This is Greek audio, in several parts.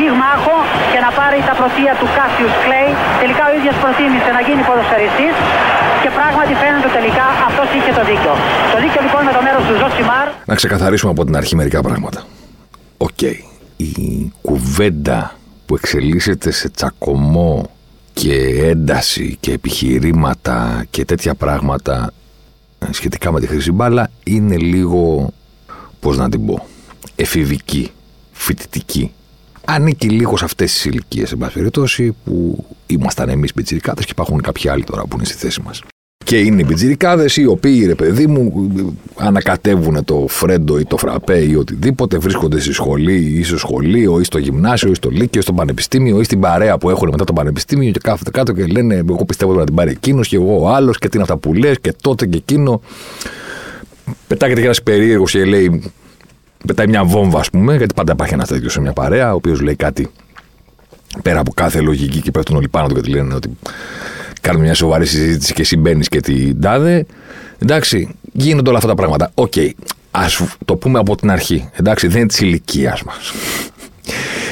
πυγμάχο και να πάρει τα πρωτεία του Κάσιους Κλέη. Τελικά ο ίδιος προτίμησε να γίνει ποδοσφαιριστής και πράγματι φαίνεται τελικά αυτός είχε το δίκιο. Το δίκιο λοιπόν με το μέρος του Ζωσιμάρ. Να ξεκαθαρίσουμε από την αρχή μερικά πράγματα. Οκ. Η κουβέντα που εξελίσσεται σε τσακωμό και ένταση και επιχειρήματα και τέτοια πράγματα ε, σχετικά με τη χρυσή μπάλα είναι λίγο, πώς να την πω, εφηβική, φοιτητική ανήκει λίγο σε αυτές τις ηλικίες, εν πάση περιπτώσει, που ήμασταν εμείς πιτσιρικάδε και υπάρχουν κάποιοι άλλοι τώρα που είναι στη θέση μας. Και είναι οι πιτσιρικάδε οι οποίοι, ρε παιδί μου, ανακατεύουν το φρέντο ή το φραπέ ή οτιδήποτε, βρίσκονται στη σχολή ή στο σχολείο ή στο γυμνάσιο ή στο λύκειο ή στο πανεπιστήμιο ή στην παρέα που έχουν μετά το πανεπιστήμιο και κάθονται κάτω και λένε: Εγώ πιστεύω να την πάρει εκείνος και εγώ ο άλλος και τι είναι αυτά που λες και τότε και εκείνο. Πετάγεται και ένας περίεργος και λέει: πετάει μια βόμβα, ας πούμε, γιατί πάντα υπάρχει ένας τέτοιος σε μια παρέα, ο οποίος λέει κάτι πέρα από κάθε λογική και πέφτουν όλοι πάνω του και λένε ότι κάνουμε μια σοβαρή συζήτηση και συμπαίνει και την τάδε. Εντάξει, γίνονται όλα αυτά τα πράγματα. OK, okay, ας το πούμε από την αρχή. Εντάξει, δεν είναι της ηλικίας μας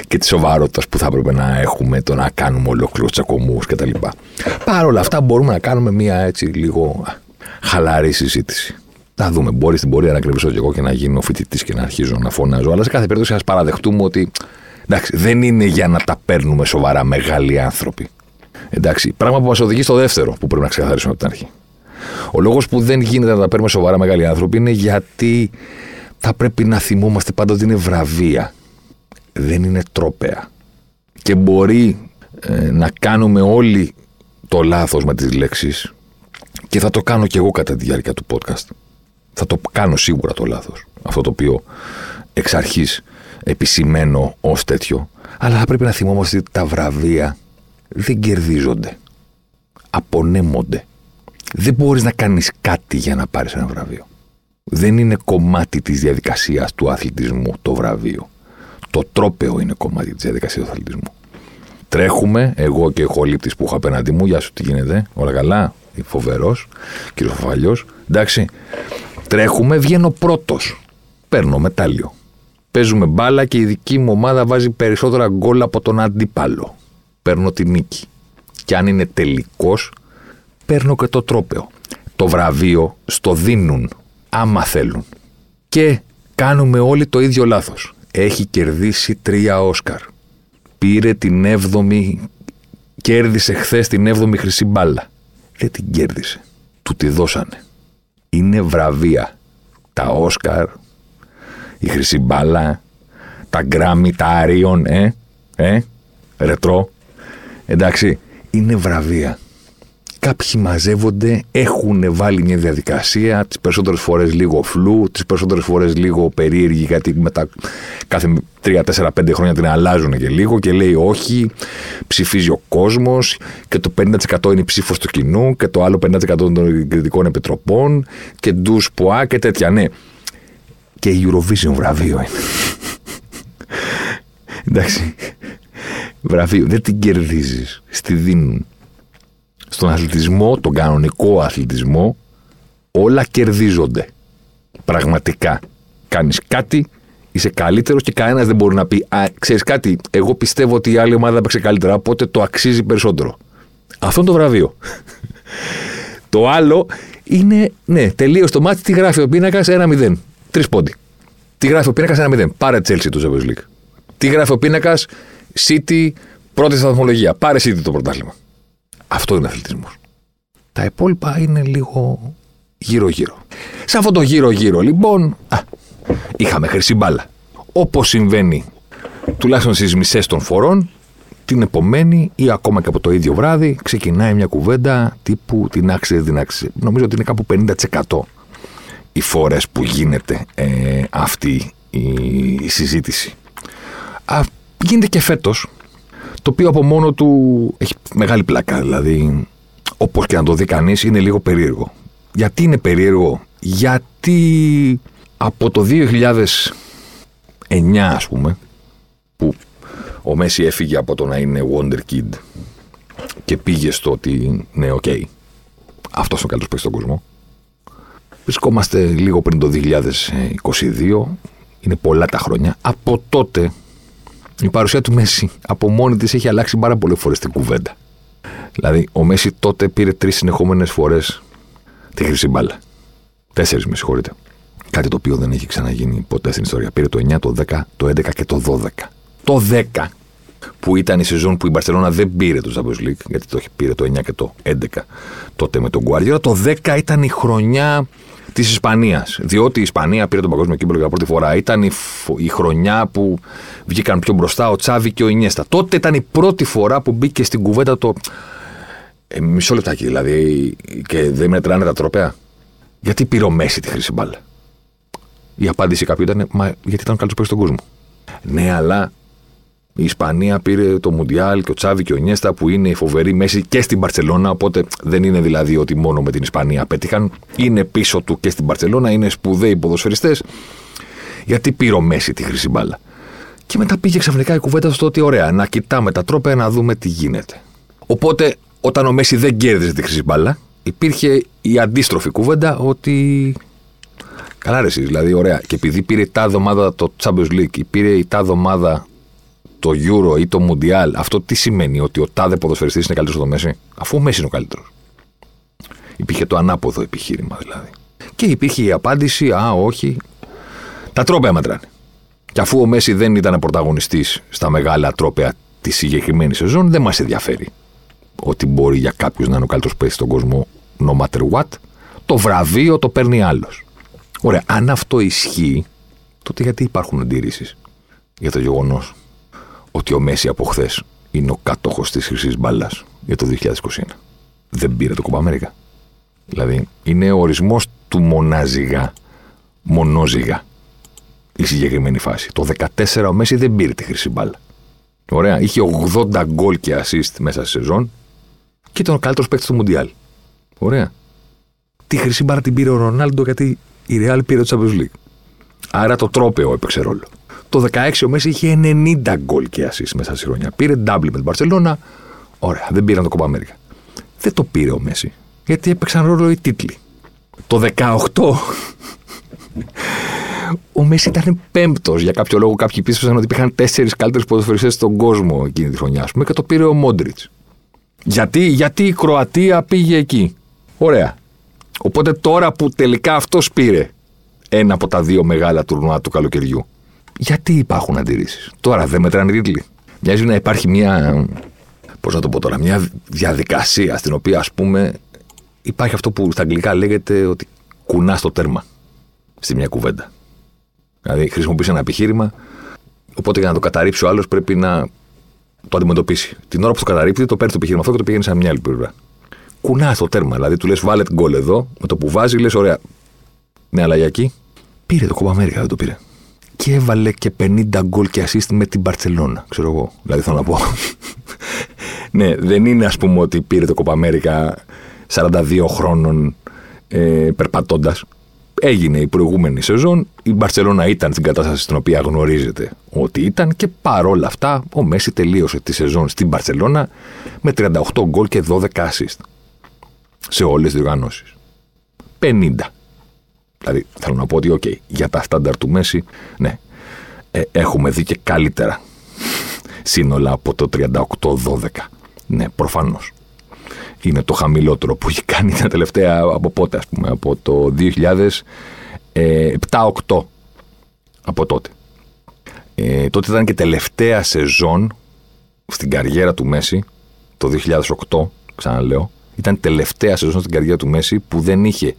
και της σοβαρότητας που θα έπρεπε να έχουμε το να κάνουμε ολόκληρου τσακωμούς κτλ. Παρ' όλα αυτά, μπορούμε να κάνουμε μια έτσι λίγο χαλαρή συζήτηση. Θα δούμε. Μπορεί στην πορεία να κρυβίσω και εγώ και να γίνω φοιτητής και να αρχίζω να φωνάζω. Αλλά σε κάθε περίπτωση ας παραδεχτούμε ότι εντάξει, δεν είναι για να τα παίρνουμε σοβαρά μεγάλοι άνθρωποι. Εντάξει, πράγμα που μας οδηγεί στο δεύτερο που πρέπει να ξεκαθαρίσουμε από την αρχή. Ο λόγος που δεν γίνεται να τα παίρνουμε σοβαρά μεγάλοι άνθρωποι είναι γιατί θα πρέπει να θυμόμαστε πάντα ότι είναι βραβεία. Δεν είναι τρόπεα. Και μπορεί ε, να κάνουμε όλοι το λάθος με τις λέξεις και θα το κάνω και εγώ κατά τη διάρκεια του podcast θα το κάνω σίγουρα το λάθος. Αυτό το οποίο εξ αρχής επισημαίνω ως τέτοιο. Αλλά θα πρέπει να θυμόμαστε ότι τα βραβεία δεν κερδίζονται. Απονέμονται. Δεν μπορείς να κάνεις κάτι για να πάρεις ένα βραβείο. Δεν είναι κομμάτι της διαδικασίας του αθλητισμού το βραβείο. Το τρόπεο είναι κομμάτι της διαδικασίας του αθλητισμού. Τρέχουμε, εγώ και ο χολύπτης που έχω απέναντί μου, γεια σου, τι γίνεται, όλα καλά, φοβερός, κύριος Φαφαλιός. Εντάξει, Τρέχουμε, βγαίνω πρώτος. Παίρνω μετάλλιο. Παίζουμε μπάλα και η δική μου ομάδα βάζει περισσότερα γκολ από τον αντίπαλο. Παίρνω τη νίκη. Και αν είναι τελικός, παίρνω και το τρόπεο. Το βραβείο στο δίνουν, άμα θέλουν. Και κάνουμε όλοι το ίδιο λάθος. Έχει κερδίσει τρία Όσκαρ. Πήρε την 7η, κέρδισε χθες την 7η χρυσή μπάλα. Δεν την κέρδισε. Του τη δώσανε είναι βραβεία. Τα Όσκαρ, η Χρυσή Μπάλα, τα Γκράμι, τα Αρίων, ε, ε, ρετρό. Εντάξει, είναι βραβεία κάποιοι μαζεύονται, έχουν βάλει μια διαδικασία, τις περισσότερες φορές λίγο φλού, τις περισσότερες φορές λίγο περίεργη, γιατί μετά κάθε 3, 4, 5 χρόνια την αλλάζουν και λίγο και λέει όχι, ψηφίζει ο κόσμος και το 50% είναι η ψήφος του κοινού και το άλλο 50% των κριτικών επιτροπών και ντους ποά και τέτοια. Ναι. Και η Eurovision βραβείο είναι. Εντάξει. Βραβείο. Δεν την κερδίζεις. Στη δίνουν στον αθλητισμό, τον κανονικό αθλητισμό, όλα κερδίζονται. Πραγματικά. Κάνεις κάτι, είσαι καλύτερος και κανένας δεν μπορεί να πει Α, ξέρεις κάτι, εγώ πιστεύω ότι η άλλη ομάδα παίξει καλύτερα, οπότε το αξίζει περισσότερο. Αυτό είναι το βραβείο. το άλλο είναι, ναι, τελείω το μάτι. Τι γράφει ο πίνακας 1-0. Τρεις πόντι. Τι γράφει ο πίνακας 1-0. Πάρε Chelsea του Champions League. Τι γράφει ο πίνακας City πρώτη σταθμολογία. Πάρε City το πρωτάθλημα. Αυτό είναι αθλητισμός. Τα υπόλοιπα είναι λίγο γύρω-γύρω. Σε αυτό το γύρω-γύρω λοιπόν, α, είχαμε χρυσή μπάλα. Όπως συμβαίνει τουλάχιστον στις μισές των φορών, την επομένη ή ακόμα και από το ίδιο βράδυ ξεκινάει μια κουβέντα τύπου την άξιζε, την άξιζε. Νομίζω ότι είναι κάπου 50% οι φορές που γίνεται ε, αυτή η συζήτηση. Α, γίνεται και φέτος το οποίο από μόνο του έχει μεγάλη πλάκα. Δηλαδή, Όπως και να το δει κανείς, είναι λίγο περίεργο. Γιατί είναι περίεργο, Γιατί από το 2009, ας πούμε, που ο Μέσι έφυγε από το να είναι Wonder Kid και πήγε στο ότι ναι, OK, okay, αυτός είναι ο καλύτερος παίκτης στον κόσμο. Βρισκόμαστε λίγο πριν το 2022. Είναι πολλά τα χρόνια. Από τότε η παρουσία του Μέση από μόνη της έχει αλλάξει πάρα πολλές φορές την κουβέντα. Δηλαδή, ο Μέση τότε πήρε τρεις συνεχόμενες φορές τη χρυσή μπάλα. Τέσσερις, με συγχωρείτε. Κάτι το οποίο δεν έχει ξαναγίνει ποτέ στην ιστορία. Πήρε το 9, το 10, το 11 και το 12. Το 10 που ήταν η σεζόν που η Μπαρσελόνα δεν πήρε το Champions League, γιατί το πήρε το 9 και το 11 τότε με τον Guardiola. Το 10 ήταν η χρονιά της Ισπανίας. Διότι η Ισπανία πήρε τον παγκόσμιο κύπελο για πρώτη φορά. Ήταν η, η χρονιά που βγήκαν πιο μπροστά ο Τσάβη και ο Ινιέστα. Τότε ήταν η πρώτη φορά που μπήκε στην κουβέντα το. Ε, μισό λεπτάκι δηλαδή, και δεν μετράνε τα τρόπια. Γιατί πήρε ο Μέση τη χρήση μπάλα; Η απάντηση κάποιου ήταν, Μα γιατί ήταν ο καλύτερος στον κόσμο. Ναι, αλλά η Ισπανία πήρε το Μουντιάλ και ο Τσάβη και ο Νιέστα που είναι η φοβερή μέση και στην Παρσελώνα. Οπότε δεν είναι δηλαδή ότι μόνο με την Ισπανία πέτυχαν. Είναι πίσω του και στην Παρσελώνα, είναι σπουδαίοι ποδοσφαιριστές. Γιατί πήρε ο Μέση τη χρυσή μπάλα. Και μετά πήγε ξαφνικά η κουβέντα στο ότι ωραία, να κοιτάμε τα τρόπια να δούμε τι γίνεται. Οπότε όταν ο Μέση δεν κέρδιζε τη χρυσή μπάλα, υπήρχε η αντίστροφη κουβέντα ότι. Καλά, ρε, δηλαδή, ωραία. Και επειδή πήρε η τάδε ομάδα το Champions League, πήρε η τάδε ομάδα το Euro ή το Mundial, αυτό τι σημαίνει, ότι ο τάδε ποδοσφαιριστής είναι καλύτερος στο Μέση, αφού ο Μέσης είναι ο καλύτερος. Υπήρχε το ανάποδο επιχείρημα δηλαδή. Και υπήρχε η απάντηση, Α, όχι. Τα τρόπαια μετράνε. Και αφού ο Μέση δεν ήταν πρωταγωνιστής στα μεγάλα τρόπαια της συγκεκριμένης σεζόν, δεν μας ενδιαφέρει ότι μπορεί για κάποιους να είναι ο καλύτερος παίκτης στον κόσμο, no matter what. Το βραβείο το παίρνει άλλος. Ωραία, αν αυτό ισχύει, τότε γιατί υπάρχουν αντιρρήσεις για το γεγονός; Ότι ο Μέση από χθες είναι ο κάτοχο της χρυσής μπάλας για το 2021. Δεν πήρε το Κομπα Αμέρικα. Δηλαδή, είναι ο ορισμός του μονάζιγα, μονόζιγα η συγκεκριμένη φάση. Το 14 ο Μέση δεν πήρε τη χρυσή μπάλα. Ωραία. Είχε 80 γκολ και assist μέσα στη σεζόν και ήταν ο καλύτερος παίκτης του Μουντιάλ. Ωραία. Τη χρυσή μπάλα την πήρε ο Ρονάλντο γιατί η Ρεάλ πήρε το Champions League. Άρα το τρόπεο έπαιξε ρόλο. Το 16 ο Μέση είχε 90 γκολ και assist μέσα στη χρονιά. Πήρε double με την Παρσελώνα. Ωραία, δεν πήραν το Κομπα Αμέρικα. Δεν το πήρε ο Μέση. Γιατί έπαιξαν ρόλο οι τίτλοι. Το 18 ο Μέση ήταν πέμπτος. Για κάποιο λόγο, κάποιοι πίστεψαν ότι υπήρχαν τέσσερις καλύτερε ποδοσφαιριστές στον κόσμο εκείνη τη χρονιά, ας πούμε, και το πήρε ο Μόντριτς. Γιατί, γιατί η Κροατία πήγε εκεί. Ωραία. Οπότε τώρα που τελικά αυτός πήρε ένα από τα δύο μεγάλα τουρνουά του καλοκαιριού, γιατί υπάρχουν αντιρρήσεις; Τώρα δεν μετράνε τίτλοι. Μοιάζει να υπάρχει μια. Πώς να το πω τώρα, μια διαδικασία στην οποία ας πούμε υπάρχει αυτό που στα αγγλικά λέγεται ότι κουνά το τέρμα στη μια κουβέντα. Δηλαδή χρησιμοποιείς ένα επιχείρημα, οπότε για να το καταρρύψει ο άλλος πρέπει να το αντιμετωπίσει. Την ώρα που το καταρρύπτει, το παίρνει το επιχείρημα αυτό και το πηγαίνει σε μια άλλη πλευρά. Κουνά το τέρμα. Δηλαδή του λες, βάλε την γκολ εδώ, με το που βάζει, λες, ωραία. Ναι, αλλά για εκεί πήρε το κόμμα Αμέρικα, δεν το πήρε και έβαλε και 50 γκολ και assist με την Μπαρσελόνα. Ξέρω εγώ. Δηλαδή θέλω να πω. ναι, δεν είναι ας πούμε ότι πήρε το Κοπα Αμέρικα 42 χρόνων ε, περπατώντας. Έγινε η προηγούμενη σεζόν. Η Μπαρσελόνα ήταν στην κατάσταση στην οποία γνωρίζετε ότι ήταν και παρόλα αυτά ο Μέση τελείωσε τη σεζόν στην Μπαρσελόνα με 38 γκολ και 12 assist σε όλες τις διοργανώσει. 50. Δηλαδή, θέλω να πω ότι, OK, για τα στάνταρ του Μέση, ναι, ε, έχουμε δει και καλύτερα σύνολα από το 38-12. Ναι, προφανώς. Είναι το χαμηλότερο που έχει κάνει τα τελευταία, από πότε, ας πούμε, από το 2007-8. Από τότε. Ε, τότε ήταν και τελευταία σεζόν στην καριέρα του Μέση, το 2008, ξαναλέω, ήταν τελευταία σεζόν στην καριέρα του Μέση που δεν είχε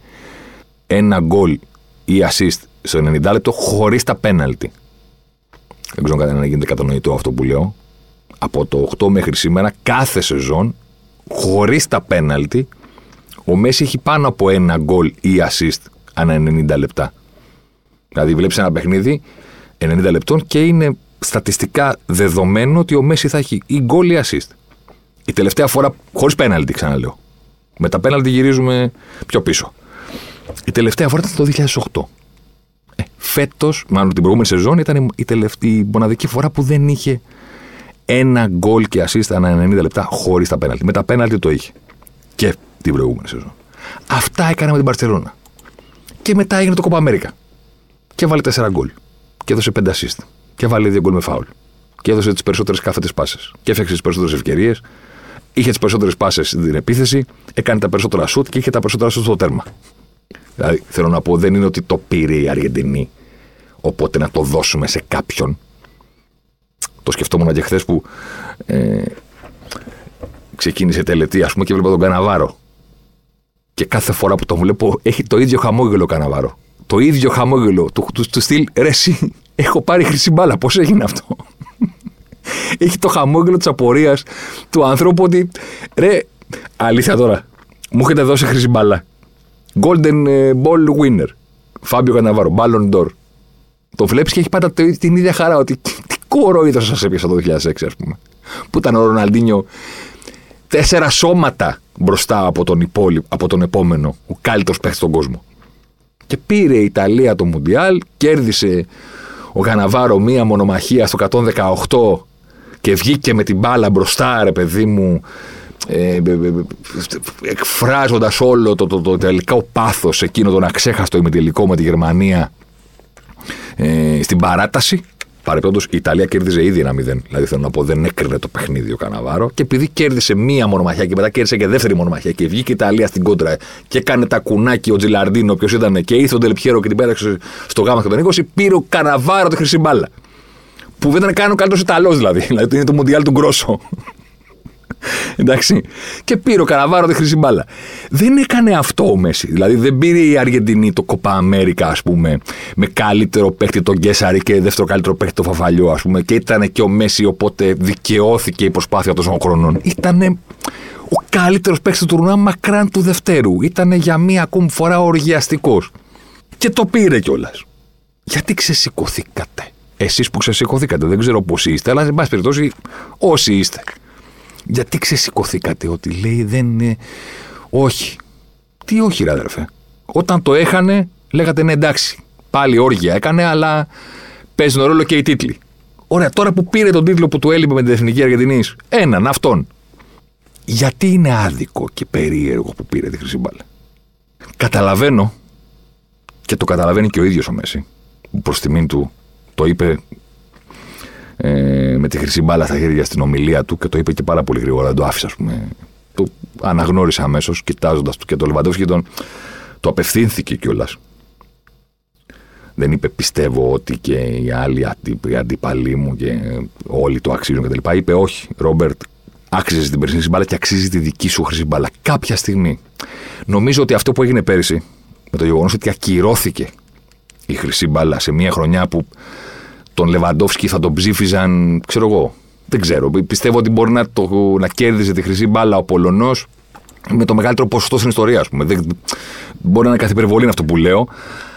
ένα γκολ ή assist στο 90 λεπτό χωρίς τα πέναλτι. Δεν ξέρω αν να γίνεται κατανοητό αυτό που λέω. Από το 8 μέχρι σήμερα, κάθε σεζόν, χωρίς τα πέναλτι, ο Μέση έχει πάνω από ένα γκολ ή assist ανά 90 λεπτά. Δηλαδή, βλέπεις ένα παιχνίδι 90 λεπτών και είναι στατιστικά δεδομένο ότι ο Μέση θα έχει ή γκολ ή assist. Η τελευταία φορά, χωρίς πέναλτι, ξαναλέω, Με τα πέναλτι γυρίζουμε πιο πίσω. Η τελευταία φορά ήταν το 2008. Ε, Φέτος, μάλλον την προηγούμενη σεζόν, ήταν η, τελευταία, μοναδική φορά που δεν είχε ένα γκολ και assist ανά 90 λεπτά χωρίς τα πέναλτι. Με τα πέναλτι το είχε. Και την προηγούμενη σεζόν. Αυτά έκανε με την Παρσελόνα. Και μετά έγινε το Κόπα Αμέρικα. Και βάλε 4 γκολ. Και έδωσε 5 assist. Και βάλε 2 γκολ με φάουλ. Και έδωσε τις περισσότερες κάθετε πάσες. Και έφτιαξε τις περισσότερες ευκαιρίες. Είχε τις περισσότερες πάσες στην επίθεση. Έκανε τα περισσότερα σουτ και είχε τα περισσότερα σουτ στο τέρμα. Δηλαδή, θέλω να πω, δεν είναι ότι το πήρε η Αργεντινή. Οπότε να το δώσουμε σε κάποιον. Το σκεφτόμουν και χθες που ε, ξεκίνησε τελετή, ας πούμε, και βλέπω τον Καναβάρο. Και κάθε φορά που τον βλέπω, έχει το ίδιο χαμόγελο ο Καναβάρο. Το ίδιο χαμόγελο. Του, του, του στυλ, ρε, εσύ, έχω πάρει χρυσή μπάλα. Πώς έγινε αυτό; έχει το χαμόγελο της απορίας του ανθρώπου ότι, ρε, αλήθεια τώρα, μου έχετε δώσει χρυσή μπάλα. Golden ε, Ball Winner. Φάμπιο Καναβάρο, Ballon d'Or. Το βλέπεις και έχει πάντα την ίδια χαρά ότι τι κοροϊδό σας έπιασα το 2006, ας πούμε. Που ήταν ο Ροναλντίνιο τέσσερα σώματα μπροστά από τον, υπόλοι, από τον επόμενο, ο καλύτερο παίχτης στον κόσμο. Και πήρε η Ιταλία το Μουντιάλ, κέρδισε ο Γαναβάρο μία μονομαχία στο 118 και βγήκε με την μπάλα μπροστά, ρε παιδί μου, ε, ε, ε εκφράζοντας όλο το, το, το, τελικό πάθος εκείνο τον αξέχαστο ημιτελικό με τη Γερμανία ε, στην παράταση Παρεπιπτόντως η Ιταλία κέρδιζε ήδη ένα 0. Δηλαδή θέλω να πω δεν έκρινε το παιχνίδι ο Καναβάρο. Και επειδή κέρδισε μία μονομαχιά και μετά κέρδισε και δεύτερη μονομαχιά και βγήκε η Ιταλία στην κόντρα και έκανε τα κουνάκι ο Τζιλαρντίνο, ποιο ήταν και ήρθε ο Ντελπιέρο και την πέταξε στο γάμα και τον 20, πήρε ο Καναβάρο τη χρυσή μπάλα. Που δεν ήταν καν ο καλύτερος Ιταλός δηλαδή. Δηλαδή είναι το Μουντιάλ του Γκρόσο. Εντάξει. Και πήρε ο Καναβάρο τη χρυσή μπάλα. Δεν έκανε αυτό ο Μέση. Δηλαδή δεν πήρε η Αργεντινή το Κοπά Αμέρικα, ας πούμε, με καλύτερο παίκτη τον Γκέσαρη και δεύτερο καλύτερο παίκτη τον Φαφαλιό, ας πούμε. Και ήταν και ο Μέση, οπότε δικαιώθηκε η προσπάθεια των χρόνων. Ήταν ο καλύτερος παίκτης του τουρνουά μακράν του Δευτέρου. Ήταν για μία ακόμη φορά οργιαστικός. Και το πήρε κιόλας. Γιατί ξεσηκωθήκατε; Εσείς που ξεσηκωθήκατε, δεν ξέρω πώ είστε, αλλά εν πάση περιπτώσει, όσοι είστε. Γιατί ξεσηκωθήκατε ότι λέει δεν είναι... Όχι. Τι όχι ρε αδερφέ. Όταν το έχανε λέγατε ναι εντάξει. Πάλι όργια έκανε αλλά παίζουν ρόλο και οι τίτλοι. Ωραία, τώρα που πήρε τον τίτλο που του έλειπε με την Εθνική Αργεντινής, έναν, αυτόν. Γιατί είναι άδικο και περίεργο που πήρε τη χρυσή μπάλα; Καταλαβαίνω και το καταλαβαίνει και ο ίδιος ο Μέση. Που προς τιμήν του το είπε ε, με τη χρυσή μπάλα στα χέρια στην ομιλία του και το είπε και πάρα πολύ γρήγορα. Δεν το άφησα, ας πούμε. Το αναγνώρισα αμέσως κοιτάζοντας του και το Λεβαντόφσκι τον το απευθύνθηκε κιόλας. Δεν είπε πιστεύω ότι και οι άλλοι οι αντίπαλοι μου και όλοι το αξίζουν κτλ. Είπε όχι, Ρόμπερτ, άξιζες την περσινή μπάλα και αξίζει τη δική σου χρυσή μπάλα. Κάποια στιγμή. Νομίζω ότι αυτό που έγινε πέρυσι, με το γεγονός ότι ακυρώθηκε η χρυσή μπάλα σε μια χρονιά που τον Λεβαντόφσκι θα τον ψήφιζαν, ξέρω εγώ. Δεν ξέρω. Πιστεύω ότι μπορεί να, το, να κέρδιζε τη χρυσή μπάλα ο Πολωνός με το μεγαλύτερο ποσοστό στην ιστορία, ας πούμε. Δεν, μπορεί να είναι καθ' υπερβολή αυτό που λέω.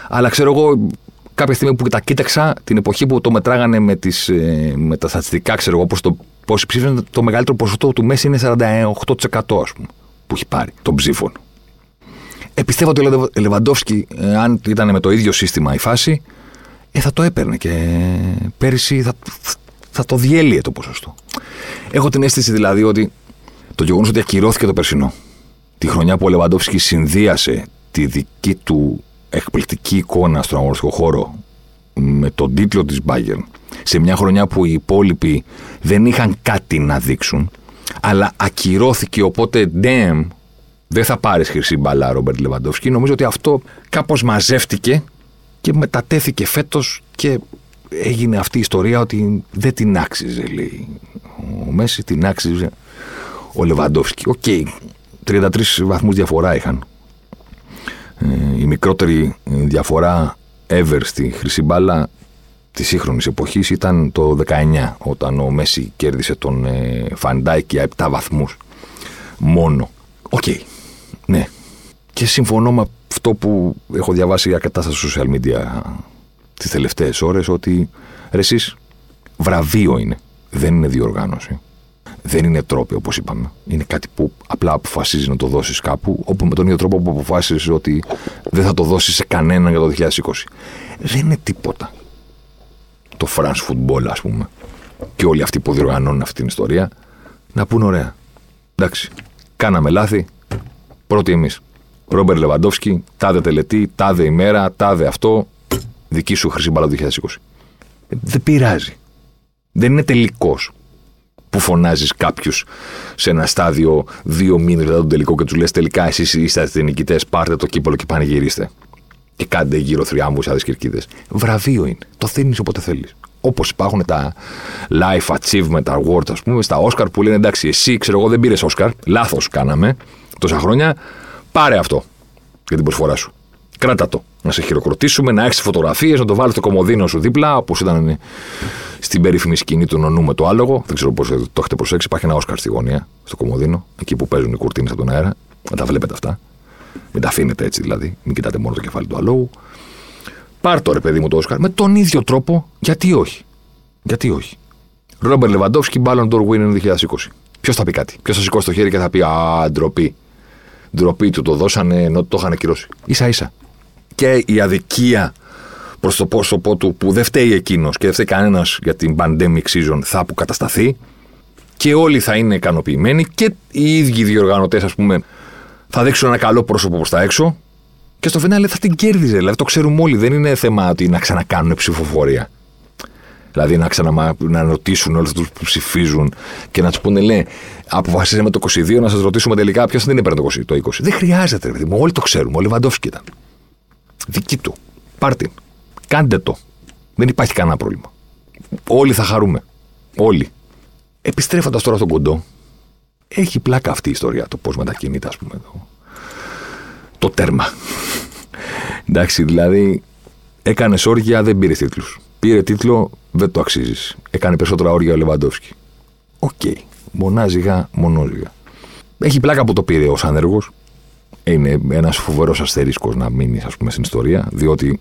Αλλά ξέρω εγώ, κάποια στιγμή που τα κοίταξα, την εποχή που το μετράγανε με, τις, ε, με τα στατιστικά, ξέρω εγώ, το, πόσοι ψήφισαν, το μεγαλύτερο ποσοστό του Μέση είναι 48% ας πούμε, που έχει πάρει των ψήφων. Ε, πιστεύω ότι ο Λεβαντόφσκι, ε, αν ήταν με το ίδιο σύστημα η φάση, ε, θα το έπαιρνε και πέρυσι θα, θα το διέλυε το ποσοστό. Έχω την αίσθηση δηλαδή ότι το γεγονός ότι ακυρώθηκε το περσινό, τη χρονιά που ο Λεβαντόφσκι συνδύασε τη δική του εκπληκτική εικόνα στον αγωνιστικό χώρο με τον τίτλο της Bayern σε μια χρονιά που οι υπόλοιποι δεν είχαν κάτι να δείξουν αλλά ακυρώθηκε οπότε damn δεν θα πάρεις χρυσή μπαλά Ρόμπερτ Λεβαντόφσκι νομίζω ότι αυτό κάπως μαζεύτηκε και μετατέθηκε φέτος και έγινε αυτή η ιστορία ότι δεν την άξιζε, λέει ο Μέσι, την άξιζε ο Λεβαντόφσκι. OK, okay. 33 βαθμούς διαφορά είχαν. Ε, η μικρότερη διαφορά ever στη χρυσή μπάλα της σύγχρονης εποχής ήταν το 19, όταν ο Μέσι κέρδισε τον ε, Φαν Ντάικ για 7 βαθμούς μόνο. OK, okay. ναι. Και συμφωνώ με αυτό που έχω διαβάσει αρκετά στα social media τις τελευταίες ώρες ότι ρε εσείς, βραβείο είναι, δεν είναι διοργάνωση. Δεν είναι τρόπαιο, όπως είπαμε. Είναι κάτι που απλά αποφασίζει να το δώσεις κάπου, όπου με τον ίδιο τρόπο που αποφάσισες ότι δεν θα το δώσεις σε κανέναν για το 2020. Δεν είναι τίποτα. Το France Football, ας πούμε, και όλοι αυτοί που διοργανώνουν αυτή την ιστορία, να πούν ωραία. Εντάξει, κάναμε λάθη. Πρώτοι εμείς. Ρόμπερ Λεβαντόφσκι, τάδε τελετή, τάδε ημέρα, τάδε αυτό. Δική σου χρυσή μπάλα 2020. Ε, δεν πειράζει. Δεν είναι τελικός που φωνάζεις κάποιους σε ένα στάδιο δύο μήνες μετά τον τελικό και τους λες: Τελικά εσείς είστε νικητέ, πάρτε το κύπολο και πανηγυρίστε. Και κάντε γύρω θριάμβου άδειε κερκίδες. Βραβείο είναι. Το δίνει όποτε θέλεις. Όπως υπάρχουν τα Life Achievement Awards, ας πούμε, στα Oscar που λένε εντάξει, εσύ ξέρω εγώ δεν πήρες Oscar, λάθος κάναμε τόσα χρόνια, πάρε αυτό για την προσφορά σου. Κράτα το. Να σε χειροκροτήσουμε, να έχεις φωτογραφίες, να το βάλεις στο κομμωδίνο σου δίπλα, όπως ήταν στην περίφημη σκηνή του νονού με το άλογο. Δεν ξέρω πώς το έχετε προσέξει. Υπάρχει ένα Όσκαρ στη γωνία, στο κομμωδίνο, εκεί που παίζουν οι κουρτίνες από τον αέρα. Να τα βλέπετε αυτά. Μην τα αφήνετε έτσι δηλαδή. Μην κοιτάτε μόνο το κεφάλι του αλόγου. Πάρ το ρε παιδί μου το Όσκαρ με τον ίδιο τρόπο. Γιατί όχι; Γιατί όχι; Ρόμπερ Λεβαντόφσκι, Ballon d'Or Winner 2020. Ποιος θα πει κάτι; Ποιος θα σηκώσει το χέρι και θα πει Α, ντροπή. Ντροπή του το δώσανε ενώ το είχαν ακυρώσει. σα ίσα. Και η αδικία προς το πρόσωπό του που δεν φταίει εκείνος και δεν φταίει κανένας για την pandemic season θα αποκατασταθεί και όλοι θα είναι ικανοποιημένοι και οι ίδιοι διοργανωτές, ας πούμε, θα δείξουν ένα καλό πρόσωπο προς τα έξω και στο φινάλε θα την κέρδιζε. Δηλαδή το ξέρουμε όλοι. Δεν είναι θέμα ότι να ξανακάνουν ψηφοφορία. Δηλαδή να ξανα να ρωτήσουν όλους του που ψηφίζουν και να τους πούνε, λέει, αποφασίσαμε το 22 να σας ρωτήσουμε τελικά ποιος δεν έπαιρνε το 20. Δεν χρειάζεται, ρε Όλοι το ξέρουμε. Ο Λεβαντόφσκι ήταν. Δική του. Πάρτιν. Κάντε το. Δεν υπάρχει κανένα πρόβλημα. Όλοι θα χαρούμε. Όλοι. Επιστρέφοντας τώρα στον κοντό, έχει πλάκα αυτή η ιστορία το πώς μετακινείται, ας πούμε, το, το τέρμα. Εντάξει, δηλαδή έκανες όργια, δεν πήρες τίτλους. Πήρε τίτλο, δεν το αξίζεις. Έκανε περισσότερα όργια ο Λεβαντόφσκι. OK. Okay. Μονά ζυγά, μονά ζυγά. Έχει πλάκα που το πήρε ως άνεργος. Είναι ένας φοβερός αστερίσκος να μείνει, ας πούμε, στην ιστορία, διότι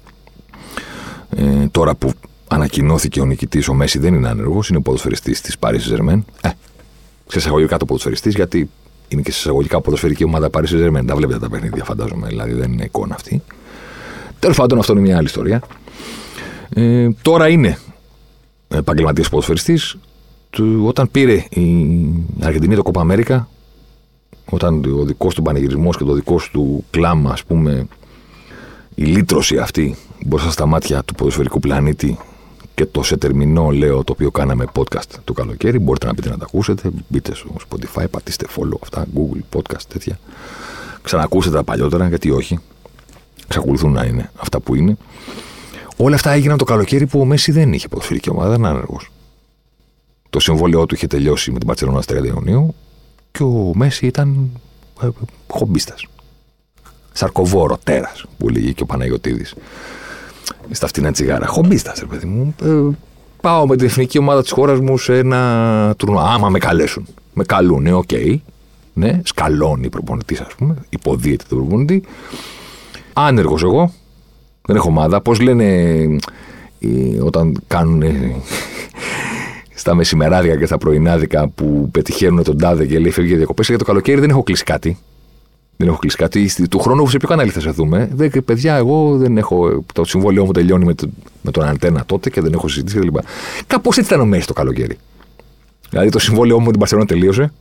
ε, τώρα που ανακοινώθηκε ο νικητής, ο Μέση δεν είναι άνεργος, είναι ποδοσφαιριστής της Paris Saint-Germain. Ε, σε εισαγωγικά το ποδοσφαιριστής, γιατί είναι και σε εισαγωγικά ποδοσφαιρική ομάδα Paris Saint-Germain. Τα βλέπετε τα παιχνίδια, φαντάζομαι, δηλαδή δεν είναι εικόνα αυτή. Τέλος πάντων, αυτό είναι μια άλλη ιστορία. Ε, τώρα είναι επαγγελματίας ποδοσφαιριστής. Όταν πήρε η Αργεντινή το Κόπα Αμέρικα, όταν ο δικός του πανηγυρισμός και το δικός του κλάμα, ας πούμε, η λύτρωση αυτή μπροστά στα μάτια του ποδοσφαιρικού πλανήτη και το σε τερμινό λέω το οποίο κάναμε podcast το καλοκαίρι. Μπορείτε να πείτε να τα ακούσετε. Μπείτε στο Spotify, πατήστε follow αυτά, Google podcast τέτοια. Ξανακούσετε τα παλιότερα, γιατί όχι. Ξακολουθούν να είναι αυτά που είναι. Όλα αυτά έγιναν το καλοκαίρι που ο Μέση δεν είχε ποδοσφαιρική ομάδα, δεν είναι άνεργο. Το συμβόλαιό του είχε τελειώσει με την Παρσελόνα 30 Ιουνίου και ο Μέση ήταν ε, χομπίστας. Σαρκοβόρο, τέρας, που λέγει και ο Παναγιοτήδη. Στα φτηνά τσιγάρα. Χομπίστας, ρε παιδί μου. Ε, πάω με την εθνική ομάδα της χώρας μου σε ένα τουρνουά. Άμα με καλέσουν. Με καλούν, ναι, OK. Okay. Ναι, σκαλώνει προπονητής, ας πούμε. Υποδύεται τον προπονητή. Άνεργος εγώ. Δεν έχω ομάδα. Πώς λένε ε, όταν κάνουν στα μεσημεράδια και στα πρωινάδικα που πετυχαίνουν τον τάδε και λέει φεύγει για διακοπές. Για το καλοκαίρι δεν έχω κλείσει κάτι. Δεν έχω κλείσει κάτι. Του χρόνου σε ποιο κανάλι θα σε δούμε. Δεν, παιδιά, εγώ δεν έχω. Το συμβόλαιό μου τελειώνει με, το, με τον Αντέννα τότε και δεν έχω συζητήσει κλπ. Κάπως έτσι ήταν ο Μέσι το καλοκαίρι. Δηλαδή το συμβόλαιό μου με την Μπαρσελόνα τελείωσε.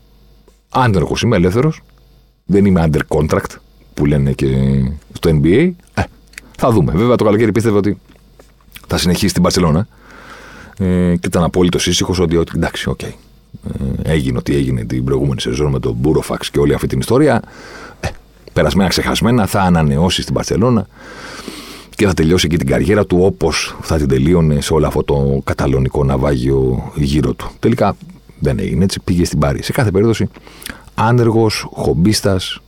Άνεργος είμαι, ελεύθερος. Δεν είμαι under contract που λένε και στο NBA. Ε, θα δούμε. Βέβαια το καλοκαίρι πίστευε ότι θα συνεχίσει την Μπαρσελόνα. Ε, και ήταν απόλυτο ήσυχος ότι, ότι εντάξει, OK. Okay. Ε, έγινε ό,τι έγινε την προηγούμενη σεζόν με τον Μπούροφαξ και όλη αυτή την ιστορία. Ε, περασμένα ξεχασμένα, θα ανανεώσει στην Παρσελώνα και θα τελειώσει και την καριέρα του όπως θα την τελείωνε σε όλο αυτό το καταλωνικό ναυάγιο γύρω του. Τελικά δεν έγινε έτσι, πήγε στην Πάρη. Σε κάθε περίπτωση, άνεργος, χομπίστας,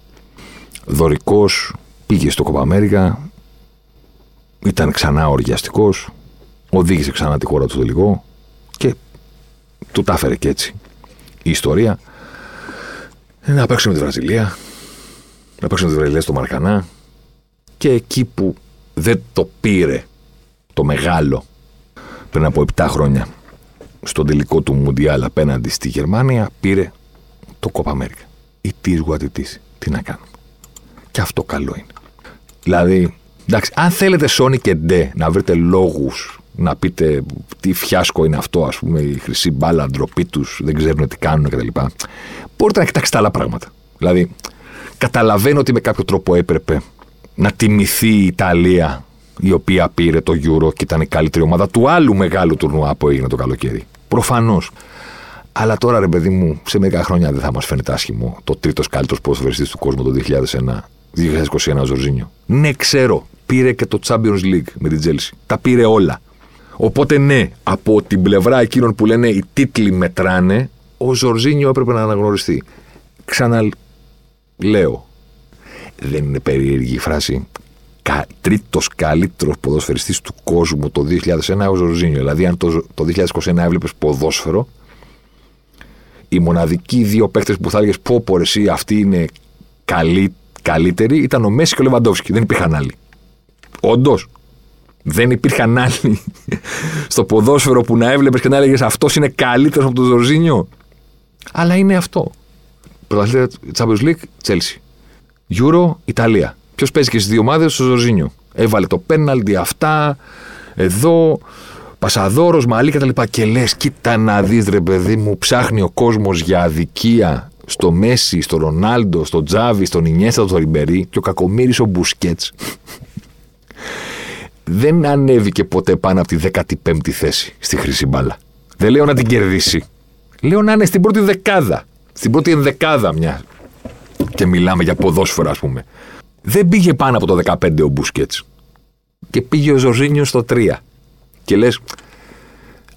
δωρικός, πήγε στο Κοπαμέρικα, ήταν ξανά οργιαστικός, οδήγησε ξανά τη χώρα του τελικό και του τα έφερε και έτσι η ιστορία. Να παίξουμε με τη Βραζιλία, να παίξουμε με τη Βραζιλία στο Μαρκανά και εκεί που δεν το πήρε το μεγάλο πριν από 7 χρόνια στον τελικό του Μουντιάλ απέναντι στη Γερμανία πήρε το Κόπα Αμέρικα. Η τι γουατητή. Τι να κάνουμε. Και αυτό καλό είναι. Δηλαδή, εντάξει, αν θέλετε Sony και Ντε να βρείτε λόγους να πείτε τι φιάσκο είναι αυτό, ας πούμε, η χρυσή μπάλα, ντροπή τους, δεν ξέρουν τι κάνουν κτλ. Μπορείτε να κοιτάξετε άλλα πράγματα. Δηλαδή, καταλαβαίνω ότι με κάποιο τρόπο έπρεπε να τιμηθεί η Ιταλία η οποία πήρε το Euro και ήταν η καλύτερη ομάδα του άλλου μεγάλου τουρνουά που έγινε το καλοκαίρι. Προφανώς. Αλλά τώρα ρε παιδί μου, σε μερικά χρόνια δεν θα μας φαίνεται άσχημο το τρίτος καλύτερος ποδοσφαιριστής του κόσμου το 2001, 2021 ο Ζορζίνιο. Ναι, ξέρω. Πήρε και το Champions League με την Chelsea. Τα πήρε όλα. Οπότε ναι, από την πλευρά εκείνων που λένε οι τίτλοι μετράνε, ο Ζορζίνιο έπρεπε να αναγνωριστεί. Ξαναλέω. Δεν είναι περίεργη η φράση. Κα, τρίτος καλύτερος ποδοσφαιριστής του κόσμου το 2001 ο Ζορζίνιο. Δηλαδή αν το, το 2021 έβλεπες ποδόσφαιρο, οι μοναδικοί δύο παίχτε που θα έλεγες πω πω εσύ αυτοί είναι καλή, καλύτεροι ήταν ο Μέση και ο Λεβαντόφσκι. Δεν υπήρχαν άλλοι. Όντως. Δεν υπήρχαν άλλοι στο ποδόσφαιρο που να έβλεπες και να έλεγες Αυτός είναι καλύτερος από τον Ζορζίνιο. Αλλά είναι αυτό. Πρωταθλήτρια Champions League, Chelsea. Euro, Ιταλία. Ποιος παίζει και στις δύο ομάδες, ο Ζορζίνιο. Έβαλε το πέναλτι, αυτά, εδώ, Πασαδόρος, Μαλή κτλ. Και, και λες, κοίτα να δεις, ρε παιδί μου, ψάχνει ο κόσμος για αδικία στο Μέση, στο Ρονάλντο, στο Τζάβι, στον Ινιέστα, στο Ριμπερί και ο κακομίρι ο Μπουσκέτς δεν ανέβηκε ποτέ πάνω από τη 15η θέση στη χρυσή μπάλα. Δεν λέω να την κερδίσει. Λέω να είναι στην πρώτη δεκάδα. Στην πρώτη ενδεκάδα μια. Και μιλάμε για ποδόσφαιρα, ας πούμε. Δεν πήγε πάνω από το 15 ο Μπουσκέτς. Και πήγε ο Ζορζίνιο στο 3. Και λες,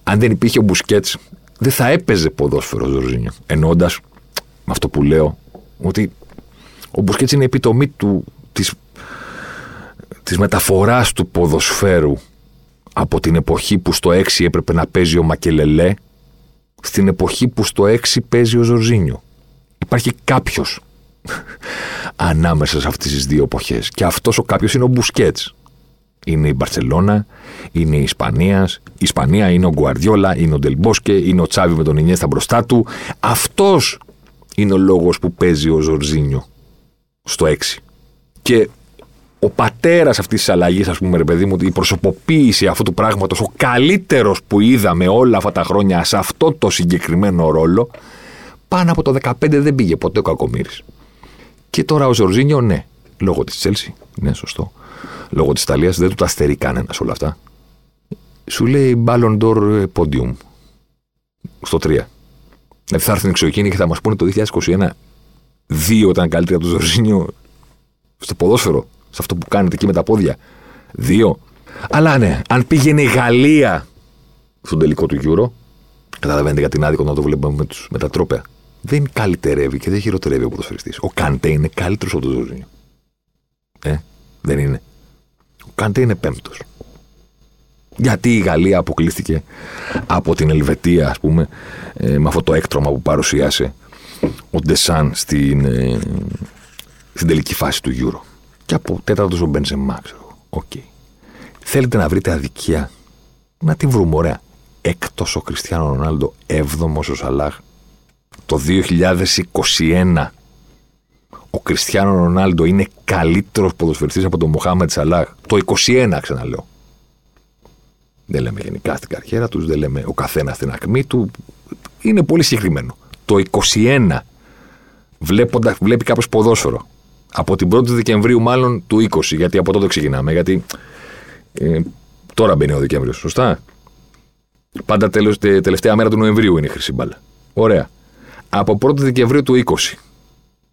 αν δεν υπήρχε ο Μπουσκέτς, δεν θα έπαιζε ποδόσφαιρο ο Ζορζίνιο. Εννοώντας με αυτό που λέω, ότι ο Μπουσκέτς είναι η επιτομή του, της της μεταφοράς του ποδοσφαίρου από την εποχή που στο 6 έπρεπε να παίζει ο Μακελελέ στην εποχή που στο 6 παίζει ο Ζορζίνιο. Υπάρχει κάποιος ανάμεσα σε αυτές τις δύο εποχές και αυτός ο κάποιος είναι ο Μπουσκέτς. Είναι η Μπαρσελώνα, είναι η Ισπανίας. Η Ισπανία είναι ο Γκουαρδιόλα, είναι ο Ντελμπόσκε, είναι ο Τσάβι με τον Ινιέστα μπροστά του. Αυτός είναι ο λόγος που παίζει ο Ζορζίνιο στο 6. Και ο πατέρας αυτής της αλλαγής, ας πούμε, ρε παιδί μου, η προσωποποίηση αυτού του πράγματος, ο καλύτερος που είδαμε όλα αυτά τα χρόνια σε αυτό το συγκεκριμένο ρόλο, πάνω από το 15 δεν πήγε ποτέ ο Κακομήρη. Και τώρα ο Ζορζίνιο, ναι, λόγω της Τσέλση, ναι, σωστό. Λόγω της Ιταλίας δεν του τα στερεί κανένας όλα αυτά. Σου λέει Ballon d'Or Podium στο 3. Δηλαδή θα έρθουν εξωγήινοι και θα μας πούνε το 2021 δύο ήταν καλύτερα από τον Ζορζίνιο στο ποδόσφαιρο σε αυτό που κάνετε εκεί με τα πόδια. Δύο. Αλλά ναι, αν πήγαινε η Γαλλία στον τελικό του Euro, καταλαβαίνετε γιατί είναι άδικο να το βλέπουμε με, τους, με τα τρόπαια. Δεν καλυτερεύει και δεν χειροτερεύει ο ποδοσφαιριστής. Ο Καντέ είναι καλύτερος από τον Ζορζίνιο. Ε, δεν είναι. Ο Καντέ είναι πέμπτος. Γιατί η Γαλλία αποκλείστηκε από την Ελβετία, ας πούμε, ε, με αυτό το έκτρωμα που παρουσίασε ο Ντεσάν στην, ε, στην τελική φάση του Euro. Και από τέταρτος ο Μπενζεμά, ξέρω OK. Okay. Θέλετε να βρείτε αδικία; Να τη βρούμε, ωραία. Έκτος ο Κριστιανό Ρονάλντο, έβδομος ο Σαλάχ. Το 2021 ο Κριστιανό Ρονάλντο είναι καλύτερος ποδοσφαιριστής από τον Μοχάμετ Σαλάχ. Το 21 ξαναλέω. Δεν λέμε γενικά στην καριέρα τους, δεν λέμε ο καθένας στην ακμή του. Είναι πολύ συγκεκριμένο. Το 21 βλέποντας, βλέπει κάποιος ποδόσφαιρο από την 1η Δεκεμβρίου, μάλλον του 20, γιατί από τότε ξεκινάμε. Γιατί ε, τώρα μπαίνει ο Δεκέμβριος, σωστά; Πάντα τέλος, τε, τελευταία μέρα του Νοεμβρίου είναι η χρυσή μπάλα. Ωραία. Από 1η Δεκεμβρίου του 20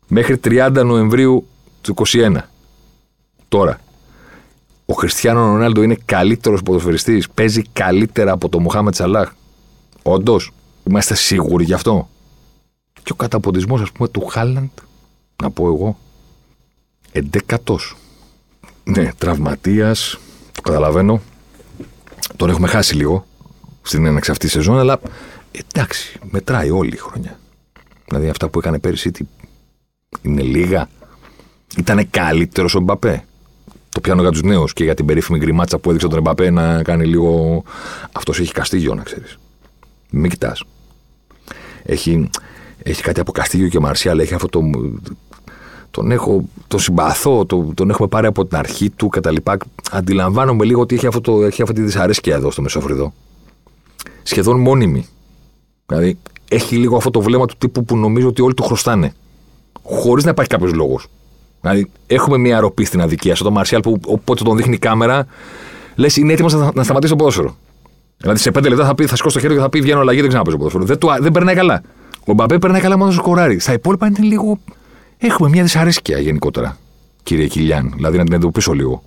μέχρι 30 Νοεμβρίου του 21. Τώρα. Ο Χριστιανό Ρονάλντο είναι καλύτερος ποδοσφαιριστής. Παίζει καλύτερα από τον Μοχάμετ Σαλάχ. Όντως. Είμαστε σίγουροι γι' αυτό; Και ο καταποντισμός, ας πούμε, του Χάλαντ, να πω εγώ, Εντέκατο. Ναι, τραυματίας. Το καταλαβαίνω. Τον έχουμε χάσει λίγο στην έναξη αυτής της σεζόν, αλλά εντάξει, μετράει όλη η χρονιά. Δηλαδή αυτά που έκανε πέρυσι είναι λίγα. Ήταν καλύτερος ο Μπαπέ. Το πιάνω για τους νέους και για την περίφημη γκριμάτσα που έδειξε τον Μπαπέ να κάνει λίγο. Αυτός έχει καστίγιο, να ξέρεις. Μην κοιτάς. Έχει, έχει κάτι από Καστίγιο και Μαρσιάλ, έχει αυτό το. Τον έχω, τον συμπαθώ, τον, τον έχουμε πάρει από την αρχή του κτλ. Αντιλαμβάνομαι λίγο ότι έχει, αυτό το, έχει αυτή τη δυσαρέσκεια εδώ στο Μεσόφρυδο. Σχεδόν μόνιμη. Δηλαδή, έχει λίγο αυτό το βλέμμα του τύπου που νομίζω ότι όλοι του χρωστάνε. Χωρίς να υπάρχει κάποιος λόγος. Δηλαδή, έχουμε μια ροπή στην αδικία. Στον Μαρσιάλ που όποτε τον δείχνει η κάμερα, λες είναι έτοιμος να, να σταματήσει το ποδόσφαιρο. Δηλαδή, σε πέντε λεπτά θα, πει, θα σηκώσει το χέρι και θα πει: Βγαίνω αλλαγή, δεν ξαναπέζω ποδόσφαιρο. Δεν, του, δεν περνάει καλά. Ο Μπαπέ περνάει καλά μόνο στο σκοράρι. Στα υπόλοιπα είναι λίγο. Έχουμε μια δυσαρέσκεια γενικότερα, κύριε Κιλιάν. Δηλαδή, να την εντοπίσω λίγο.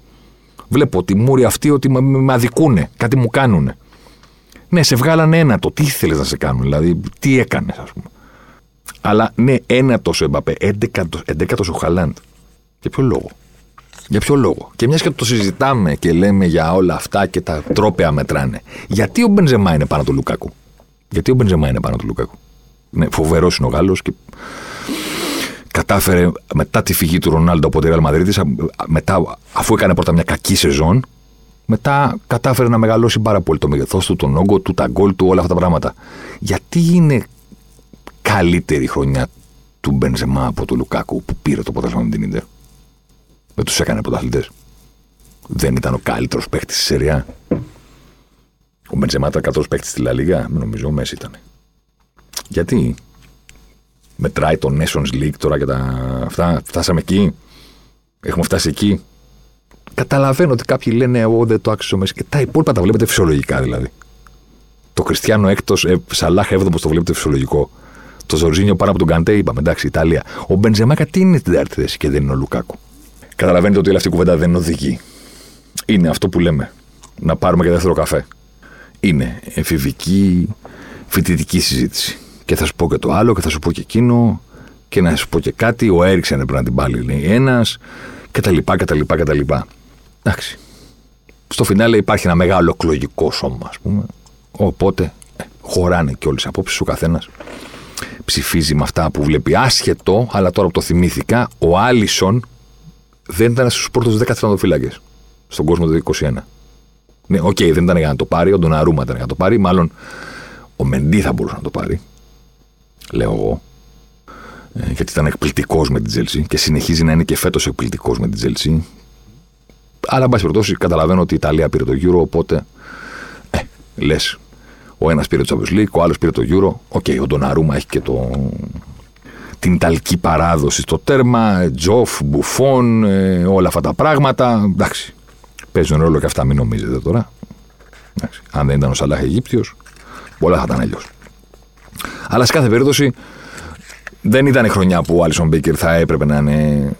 Βλέπω τη μούρη αυτή ότι με, με αδικούνε, κάτι μου κάνουν. Ναι, σε βγάλανε ένα το. Τι ήθελες να σε κάνουν, δηλαδή, τι έκανες, ας πούμε. Αλλά ναι, ένα τόσο Εμπαπέ, 11 ο Χαλάντ. Για ποιο λόγο; Για ποιο λόγο; Και μιας και το συζητάμε και λέμε για όλα αυτά και τα τρόπια μετράνε. Γιατί ο Μπενζεμά είναι πάνω του Λουκάκου; Γιατί ο Μπενζεμά είναι πάνω του Λουκάκου; Ναι, φοβερός είναι ο Γάλλος και κατάφερε μετά τη φυγή του Ρονάλντο από τη Real Madrid, μετά, αφού έκανε πρώτα μια κακή σεζόν, μετά κατάφερε να μεγαλώσει πάρα πολύ το μεγεθός του, τον όγκο του, τα γκολ του, όλα αυτά τα πράγματα. Γιατί είναι καλύτερη χρονιά του Μπενζεμά από του Λουκάκου που πήρε το πρωτάθλημα με την Ιντερ; Δεν τους έκανε πρωταθλητές. Δεν ήταν ο καλύτερος παίχτη τη Σεριά. Ο Μπενζεμά ήταν καλύτερος παίχτη στη Λαλίγα. Νομίζω ο Μέσης ήταν. Γιατί; Μετράει το Nations League τώρα και τα αυτά. Φτάσαμε εκεί. Έχουμε φτάσει εκεί. Καταλαβαίνω ότι κάποιοι λένε εγώ δεν το άξιζω μέσα. Και τα υπόλοιπα τα βλέπετε φυσιολογικά δηλαδή. Το Κριστιανό έκτος, ε, Σαλάχ έβδομος το βλέπετε φυσιολογικό. Το Ζορζίνιο πάνω από τον Καντέ, είπαμε εντάξει, Ιταλία. Ο Μπενζεμάκα τι είναι στην τέταρτη θέση και δεν είναι ο Λουκάκου. Καταλαβαίνετε ότι όλη αυτή η κουβέντα δεν οδηγεί. Είναι αυτό που λέμε. Να πάρουμε και δεύτερο καφέ. Είναι εφηβική, φοιτητική συζήτηση. Και θα σου πω και το άλλο και θα σου πω και εκείνο και να σου πω και κάτι. Ο Έριξεν έπρεπε να την πάλι, λέει ένας κτλ. κτλ, κτλ. Εντάξει. Στο φινάλε υπάρχει ένα μεγάλο εκλογικό σώμα, ας πούμε. Οπότε ε, χωράνε και όλες οι απόψεις. Ο καθένας ψηφίζει με αυτά που βλέπει. Άσχετο, αλλά τώρα που το θυμήθηκα, ο Άλισον δεν ήταν στους πρώτους 10 τερματοφύλακες στον κόσμο του 2021. Ναι, OK, okay, δεν ήταν για να το πάρει. Ο Ντοναρούμα ήταν για να το πάρει. Μάλλον ο Μεντί θα μπορούσε να το πάρει. Λέω εγώ. Ε, γιατί ήταν εκπληκτικός με την Τσέλσι και συνεχίζει να είναι και φέτος εκπληκτικός με την Τσέλσι. Αλλά, εν πάση περιπτώσει, καταλαβαίνω ότι η Ιταλία πήρε το Euro, οπότε. Ε, λες. Ο ένας πήρε το Champions League, ο άλλος πήρε το Euro. OK, okay, ο Ντοναρούμα έχει και το, την Ιταλική παράδοση στο τέρμα, Τζοφ, Μπουφόν, ε, όλα αυτά τα πράγματα. Εντάξει. Παίζουν ρόλο και αυτά, μην νομίζετε τώρα. Εντάξει. Αν δεν ήταν ο Σαλάχ Αιγύπτιος, όλα θα ήταν αλλιώς. Αλλά σε κάθε περίπτωση δεν ήταν η χρονιά που ο Άλισον Μπέικερ θα έπρεπε να είναι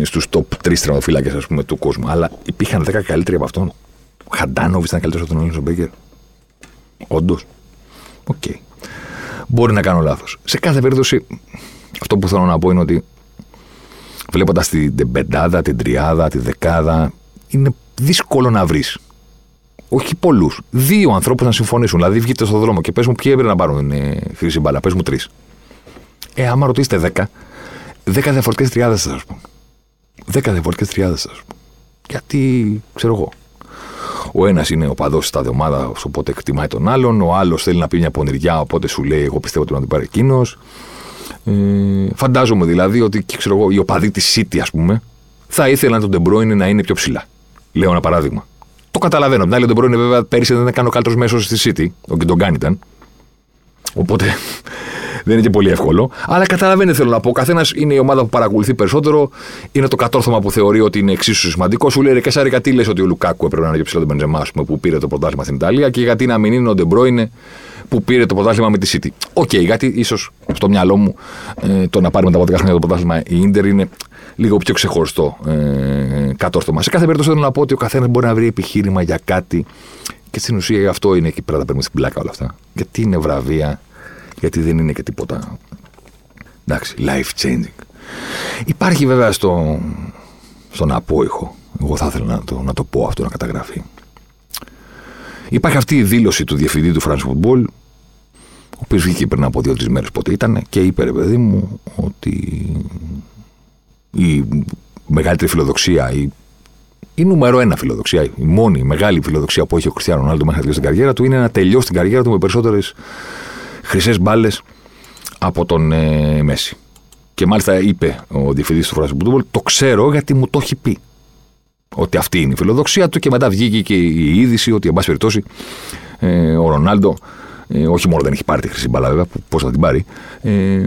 ε, στους top 3 τερματοφύλακες του κόσμου. Αλλά υπήρχαν 10 καλύτεροι από αυτόν. Ο Χαντάνοβιτς ήταν καλύτερος από τον Άλισον Μπέικερ. Όντως. OK. Okay. Μπορεί να κάνω λάθος. Σε κάθε περίπτωση αυτό που θέλω να πω είναι ότι βλέποντας την πεντάδα, την τριάδα, τη δεκάδα, είναι δύσκολο να βρεις. Όχι πολλούς. Δύο ανθρώπους να συμφωνήσουν. Δηλαδή, βγείτε στον δρόμο και πες μου ποιοι έπρεπε να πάρουν ε, χρυσή μπάλα. Πες μου τρεις. Ε, άμα ρωτήσετε δέκα, δέκα διαφορετικές τριάδες θα σας πουν. Δέκα διαφορετικές τριάδες θα σας πουν. Γιατί, ξέρω εγώ. Ο ένας είναι οπαδός της ομάδας, οπότε εκτιμάει τον άλλον. Ο άλλος θέλει να πει μια πονηριά, οπότε σου λέει: Εγώ πιστεύω ότι να την πάρει εκείνος. Ε, φαντάζομαι δηλαδή ότι ξέρω εγώ, οι οπαδοί της City, ας πούμε, θα ήθελαν τον Ντεμπρόιν να είναι πιο ψηλά. Λέω ένα παράδειγμα. Το καταλαβαίνω. Απ' την άλλη, ο Ντεμπρόιν βέβαια πέρυσι δεν ήταν καν ο καλύτερος μέσος στη City. Ο Γκιντογκάν ήταν. Οπότε δεν είναι και πολύ εύκολο. Αλλά καταλαβαίνετε, θέλω να πω. Ο καθένας είναι η ομάδα που παρακολουθεί περισσότερο. Είναι το κατόρθωμα που θεωρεί ότι είναι εξίσου σημαντικό. Σου λέει και σαν γιατί λες ότι ο Λουκάκου έπρεπε να είναι πιο ψηλά από τον Μπεντζεμά, που πήρε το πρωτάθλημα στην Ιταλία και γιατί να μην είναι ο Ντεμπρόινε που πήρε το πρωτάθλημα με τη City. OK, okay, γιατί ίσως στο μυαλό μου ε, το να πάρει μετά 10 χρόνια το πρωτάθλημα η Ίντερ είναι λίγο πιο ξεχωριστό ε, κατόρθωμα. Σε κάθε περίπτωση θέλω να πω ότι ο καθένας μπορεί να βρει επιχείρημα για κάτι και στην ουσία γι' αυτό είναι εκεί πέρα τα παίρνουμε στην πλάκα όλα αυτά. Γιατί είναι βραβεία, γιατί δεν είναι και τίποτα. Εντάξει, life changing. Υπάρχει βέβαια στο, στον απόϊχο, εγώ θα ήθελα να το, να το πω αυτό να καταγραφεί. Υπάρχει αυτή η δήλωση του διευθυντή του France Football, ο οποίος βγήκε πριν από δύο-τρεις μέρες πότε ήταν και είπε, ρε παιδί μου, ότι η μεγαλύτερη φιλοδοξία, η, η νούμερο ένα φιλοδοξία, η μόνη μεγάλη φιλοδοξία που έχει ο Κριστιανό Ρονάλντο μέχρι να τελειώσει την καριέρα του είναι να τελειώσει την καριέρα του με περισσότερες χρυσές μπάλες από τον ε, Μέση. Και μάλιστα είπε ο διευθυντής του Φράσου το ξέρω γιατί μου το έχει πει. Ότι αυτή είναι η φιλοδοξία του και μετά βγήκε και η είδηση ότι, εν πάση περιπτώσει, ε, ο Ρονάλντο, ε, όχι μόνο δεν έχει πάρει τη χρυσή μπάλα, βέβαια, πώς θα την πάρει, ε,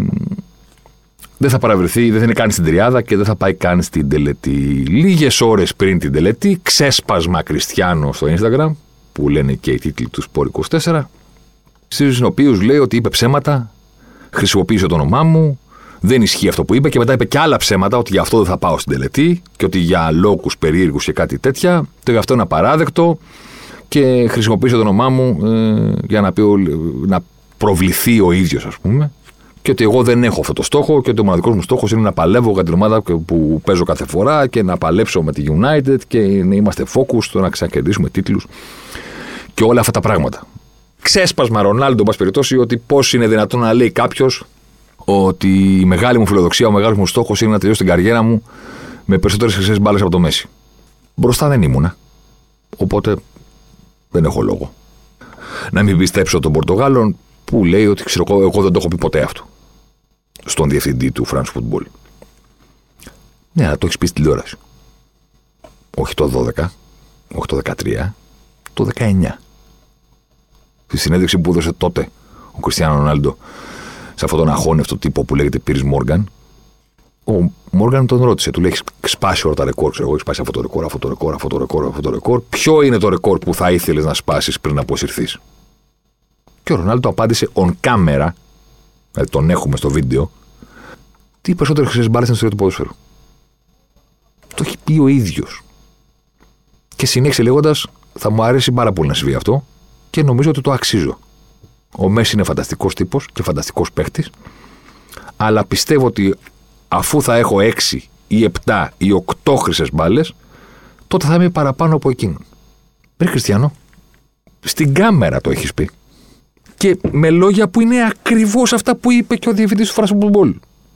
δεν θα παραβρεθεί, δεν θα είναι καν στην τριάδα και δεν θα πάει καν στην τελετή. Λίγες ώρες πριν την τελετή, ξέσπασμα Κριστιανό στο Instagram, που λένε και οι τίτλοι τους Σπόρ 24, στους οποίους λέει ότι είπε ψέματα, χρησιμοποίησε το όνομά μου, δεν ισχύει αυτό που είπε και μετά είπε και άλλα ψέματα ότι γι' αυτό δεν θα πάω στην τελετή και ότι για λόγους περίεργους και κάτι τέτοια. Το γι' αυτό είναι απαράδεκτο και χρησιμοποίησε το όνομά μου ε, για να, πει, να προβληθεί ο ίδιος, ας πούμε. Και ότι εγώ δεν έχω αυτό το στόχο και ότι ο μοναδικός μου στόχος είναι να παλεύω για την ομάδα που παίζω κάθε φορά και να παλέψω με τη United και να είμαστε focus στο να ξανακερδίσουμε τίτλους και όλα αυτά τα πράγματα. Ξέσπασμα Ρονάλντο, εν περιπτώσει, ότι πώς είναι δυνατόν να λέει κάποιος ότι η μεγάλη μου φιλοδοξία, ο μεγάλος μου στόχος είναι να τελειώσω την καριέρα μου με περισσότερες χρυσές μπάλες από το Μέση. Μπροστά δεν ήμουνα. Οπότε δεν έχω λόγο. Να μην πιστέψω τον Πορτογάλων που λέει ότι ξέρω εγώ, εγώ δεν το έχω πει ποτέ αυτό. Στον διευθυντή του France Football. Ναι, αλλά το έχεις πει στην τηλεόραση. Όχι το 12, όχι το 13, το 19. Στη συνέντευξη που έδωσε τότε ο Κριστιανό Ρονάλντο σε αυτόν τον αχώνευτο τύπο που λέγεται Πύρις Μόργαν. Ο Μόργαν τον ρώτησε, του λέει: Έχεις σπάσει όλα τα ρεκόρ. Ξέρω εγώ, έχεις σπάσει αυτό το ρεκόρ, αυτό το ρεκόρ, αυτό το ρεκόρ, αυτό το ρεκόρ. Ποιο είναι το ρεκόρ που θα ήθελες να σπάσεις πριν να αποσυρθείς; Και ο Ρονάλντο απάντησε on camera, δηλαδή τον έχουμε στο βίντεο, τι περισσότερε χρυσέ μπάλες στην ιστορία του ποδοσφαίρου. Το έχει πει ο ίδιος. Και συνέχισε λέγοντας: Θα μου αρέσει πάρα πολύ να συμβεί αυτό και νομίζω ότι το αξίζω. Ο Μέσης είναι φανταστικός τύπος και φανταστικός παίχτης. Αλλά πιστεύω ότι αφού θα έχω 6 ή 7 ή 8 χρυσές μπάλες, τότε θα είμαι παραπάνω από εκείνον. Πριν Χριστιανό, στην κάμερα το έχεις πει. Και με λόγια που είναι ακριβώς αυτά που είπε και ο διευθυντής του Φράσου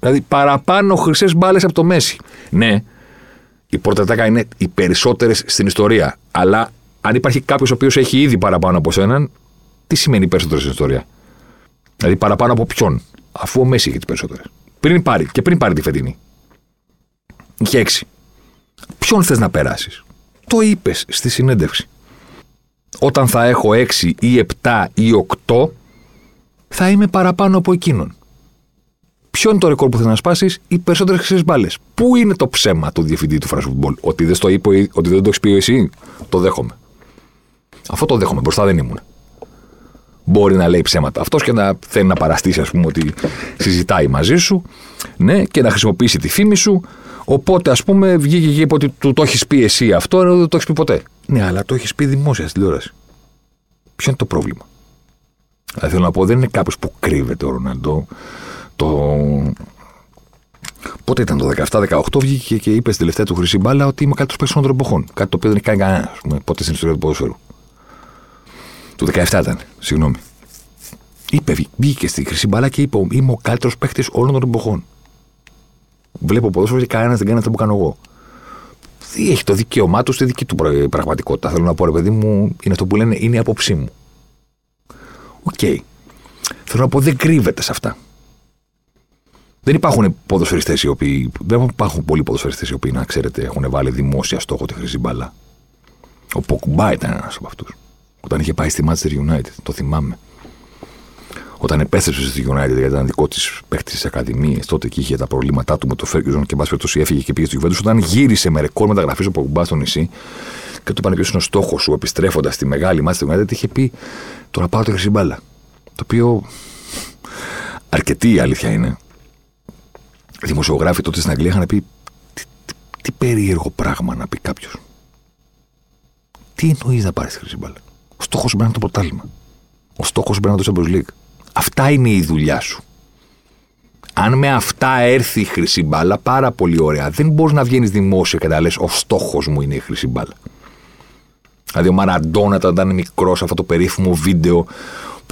Δηλαδή παραπάνω χρυσές μπάλες από το Μέση. Ναι, η Πορτατάκα είναι οι περισσότερες στην ιστορία. Αλλά αν υπάρχει κάποιος ο οποίος έχει ήδη παραπάνω από σέναν, τι σημαίνει περισσότερες στην ιστορία; Δηλαδή παραπάνω από ποιον, αφού ο Μέση είχε τις περισσότερες. Πριν πάρει, και πριν πάρει τη φετινή. Είχε έξι. Ποιον θες να περάσεις; Το είπες στη συνέντευξη. Όταν θα έχω έξι ή επτά ή οκτώ, θα είμαι παραπάνω από εκείνον. Ποιο είναι το ρεκόρ που θε να σπάσεις, οι περισσότερες χρυσές μπάλες. Πού είναι το ψέμα του διευθυντή του Φράσου Ότι δεν, το είπε, ότι δεν το έχεις πει εσύ, το δέχομαι. Αυτό το δέχομαι. Μπροστά δεν ήμουν μπορεί να λέει ψέματα. Αυτός και να θέλει να παραστήσει, ας πούμε, ότι συζητάει μαζί σου ναι, και να χρησιμοποιήσει τη φήμη σου. Οπότε, ας πούμε, βγήκε και είπε ότι του το έχεις πει εσύ αυτό, ενώ δεν το έχεις πει ποτέ. Ναι, αλλά το έχεις πει δημόσια στην τηλεόραση. Ποιο είναι το πρόβλημα; Δηλαδή, θέλω να πω, δεν είναι κάποιος που κρύβεται ο Ροναντό. Το... Πότε ήταν το 17-18, βγήκε και είπε στη τελευταία του χρυσή μπάλα ότι είμαι κάτι των εποχών. Κάτι το οποίο δεν έχει κάνει κανένας, πότε στην ιστορία του ποδοσφαίρου. Του 17 ήταν, συγγνώμη. Είπε, μπήκε στη χρυσή μπάλα και είπε: Είμαι ο καλύτερος παίχτης όλων των εποχών. Βλέπω ποδόσφαιρο και κανένας δεν κάνει αυτό που κάνω εγώ. Έχει το δικαίωμά του στη δική του πραγματικότητα. Θέλω να πω, ρε παιδί μου, είναι αυτό που λένε, είναι η άποψή μου. OK. Okay. Θέλω να πω, δεν κρύβεται σε αυτά. Δεν υπάρχουν ποδοσφαιριστές οι οποίοι. Δεν υπάρχουν πολλοί ποδοσφαιριστές οι οποίοι, να ξέρετε, έχουν βάλει δημόσια στόχο τη χρυσή μπάλα. Ο Ποκουμπά ήταν ένας από αυτούς. Όταν είχε πάει στη Manchester United, το θυμάμαι. Όταν επέστρεψε στη United, γιατί ήταν δικό της παίχτη της Ακαδημίας, τότε και είχε τα προβλήματά του με το Ferguson και μπα έφυγε και πήγε στη Juventus. Όταν γύρισε με ρεκόρ μεταγραφής ο Ποκουμπά στο νησί και του είπαν ποιος είναι ο στόχος σου επιστρέφοντας στη μεγάλη Manchester United, είχε πει Τώρα πάω τη χρυσή μπάλα. Το οποίο αρκετή η αλήθεια είναι. Οι δημοσιογράφοι τότε στην Αγγλία είχαν πει τι, τι, τι περίεργο πράγμα να πει κάποιος. Τι εννοείς να πάρεις τη χρυσή μπάλα; Ο στόχος σου πρέπει να είναι το πρωτάθλημα. Ο στόχος σου πρέπει να είναι το Champions League. Αυτά είναι η δουλειά σου. Αν με αυτά έρθει η χρυσή μπάλα, πάρα πολύ ωραία. Δεν μπορείς να βγαίνεις δημόσια και να λες: Ο στόχος μου είναι η χρυσή μπάλα. Δηλαδή, ο Μαραντόνα όταν ήταν μικρός, αυτό το περίφημο βίντεο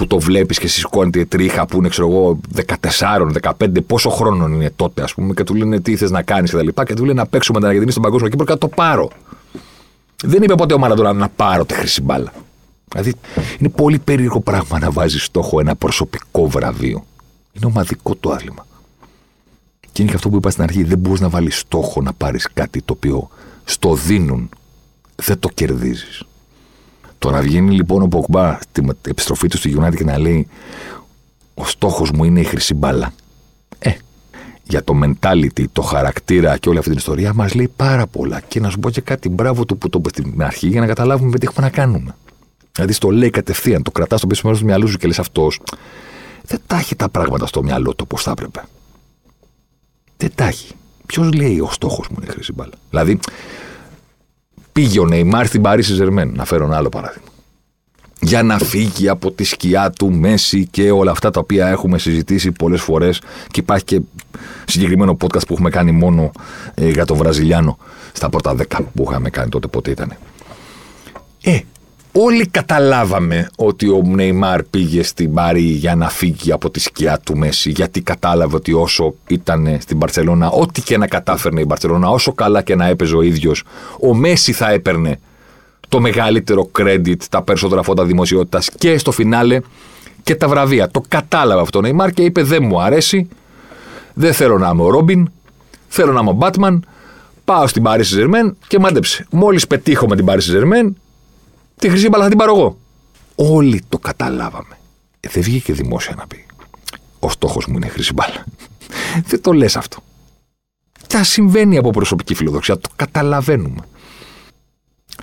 που το βλέπεις και σηκώνεται τρίχα που είναι, ξέρω εγώ, 14, 15, πόσο χρόνο είναι τότε, ας πούμε, και του λένε τι θες να κάνεις και τα λοιπά. Και του λένε να παίξουμε την Αργεντινή στον παγκόσμιο κύπρο και να το πάρω. Δεν είπε ποτέ ο Μαραντόνα να πάρω τη χρυσή μπάλα. Δηλαδή, είναι πολύ περίεργο πράγμα να βάζεις στόχο ένα προσωπικό βραβείο. Είναι ομαδικό το άθλημα. Και είναι και αυτό που είπα στην αρχή, δεν μπορείς να βάλεις στόχο να πάρεις κάτι το οποίο στο δίνουν, δεν το κερδίζεις. Το να βγαίνει λοιπόν ο Ποκμπά στην επιστροφή του στη United και να λέει Ο στόχος μου είναι η χρυσή μπάλα. Ε, για το mentality, το χαρακτήρα και όλη αυτή την ιστορία μας λέει πάρα πολλά. Και να σου πω και κάτι μπράβο του που το είπε στην αρχή για να καταλάβουμε τι έχουμε να κάνουμε. Δηλαδή στο λέει κατευθείαν, το κρατάς στο πίσω μέρος του μυαλού σου και λες αυτός. Δεν τα έχει τα πράγματα στο μυαλό του όπως θα έπρεπε. Δεν τα έχει. Ποιος λέει ο στόχος μου είναι χρυσή μπάλα. Δηλαδή, πήγε ο Νεϊμάρ στην Παρίσι Ζερμέν, να φέρω ένα άλλο παράδειγμα. Για να φύγει από τη σκιά του Μέση και όλα αυτά τα οποία έχουμε συζητήσει πολλές φορές και υπάρχει και συγκεκριμένο podcast που έχουμε κάνει μόνο ε, για τον Βραζιλιάνο στα πρώτα δέκα που είχαμε κάνει τότε πότε ήταν. Ε, Όλοι καταλάβαμε ότι ο Νεϊμάρ πήγε στην Πάρη για να φύγει από τη σκιά του Μέση, γιατί κατάλαβε ότι όσο ήταν στην Παρσελώνα, ό,τι και να κατάφερνε η Παρσελώνα, όσο καλά και να έπαιζε ο ίδιος, ο Μέση θα έπαιρνε το μεγαλύτερο credit, τα περισσότερα φώτα δημοσιότητας και στο φινάλε και τα βραβεία. Το κατάλαβε αυτό ο Νεϊμάρ και είπε: Δεν μου αρέσει, δεν θέλω να είμαι ο Ρόμπιν, θέλω να είμαι ο Μπάτμαν. Πάω στην Paris Ζερμέν και μάντεψε. Μόλις πετύχω με την Paris Ζερμέν, Τη χρυσή μπάλα θα την πάρω εγώ. Όλοι το καταλάβαμε. Ε, δεν βγήκε δημόσια να πει. Ο στόχος μου είναι η χρυσή μπάλα. δεν το λες αυτό. Τα συμβαίνει από προσωπική φιλοδοξία. Το καταλαβαίνουμε.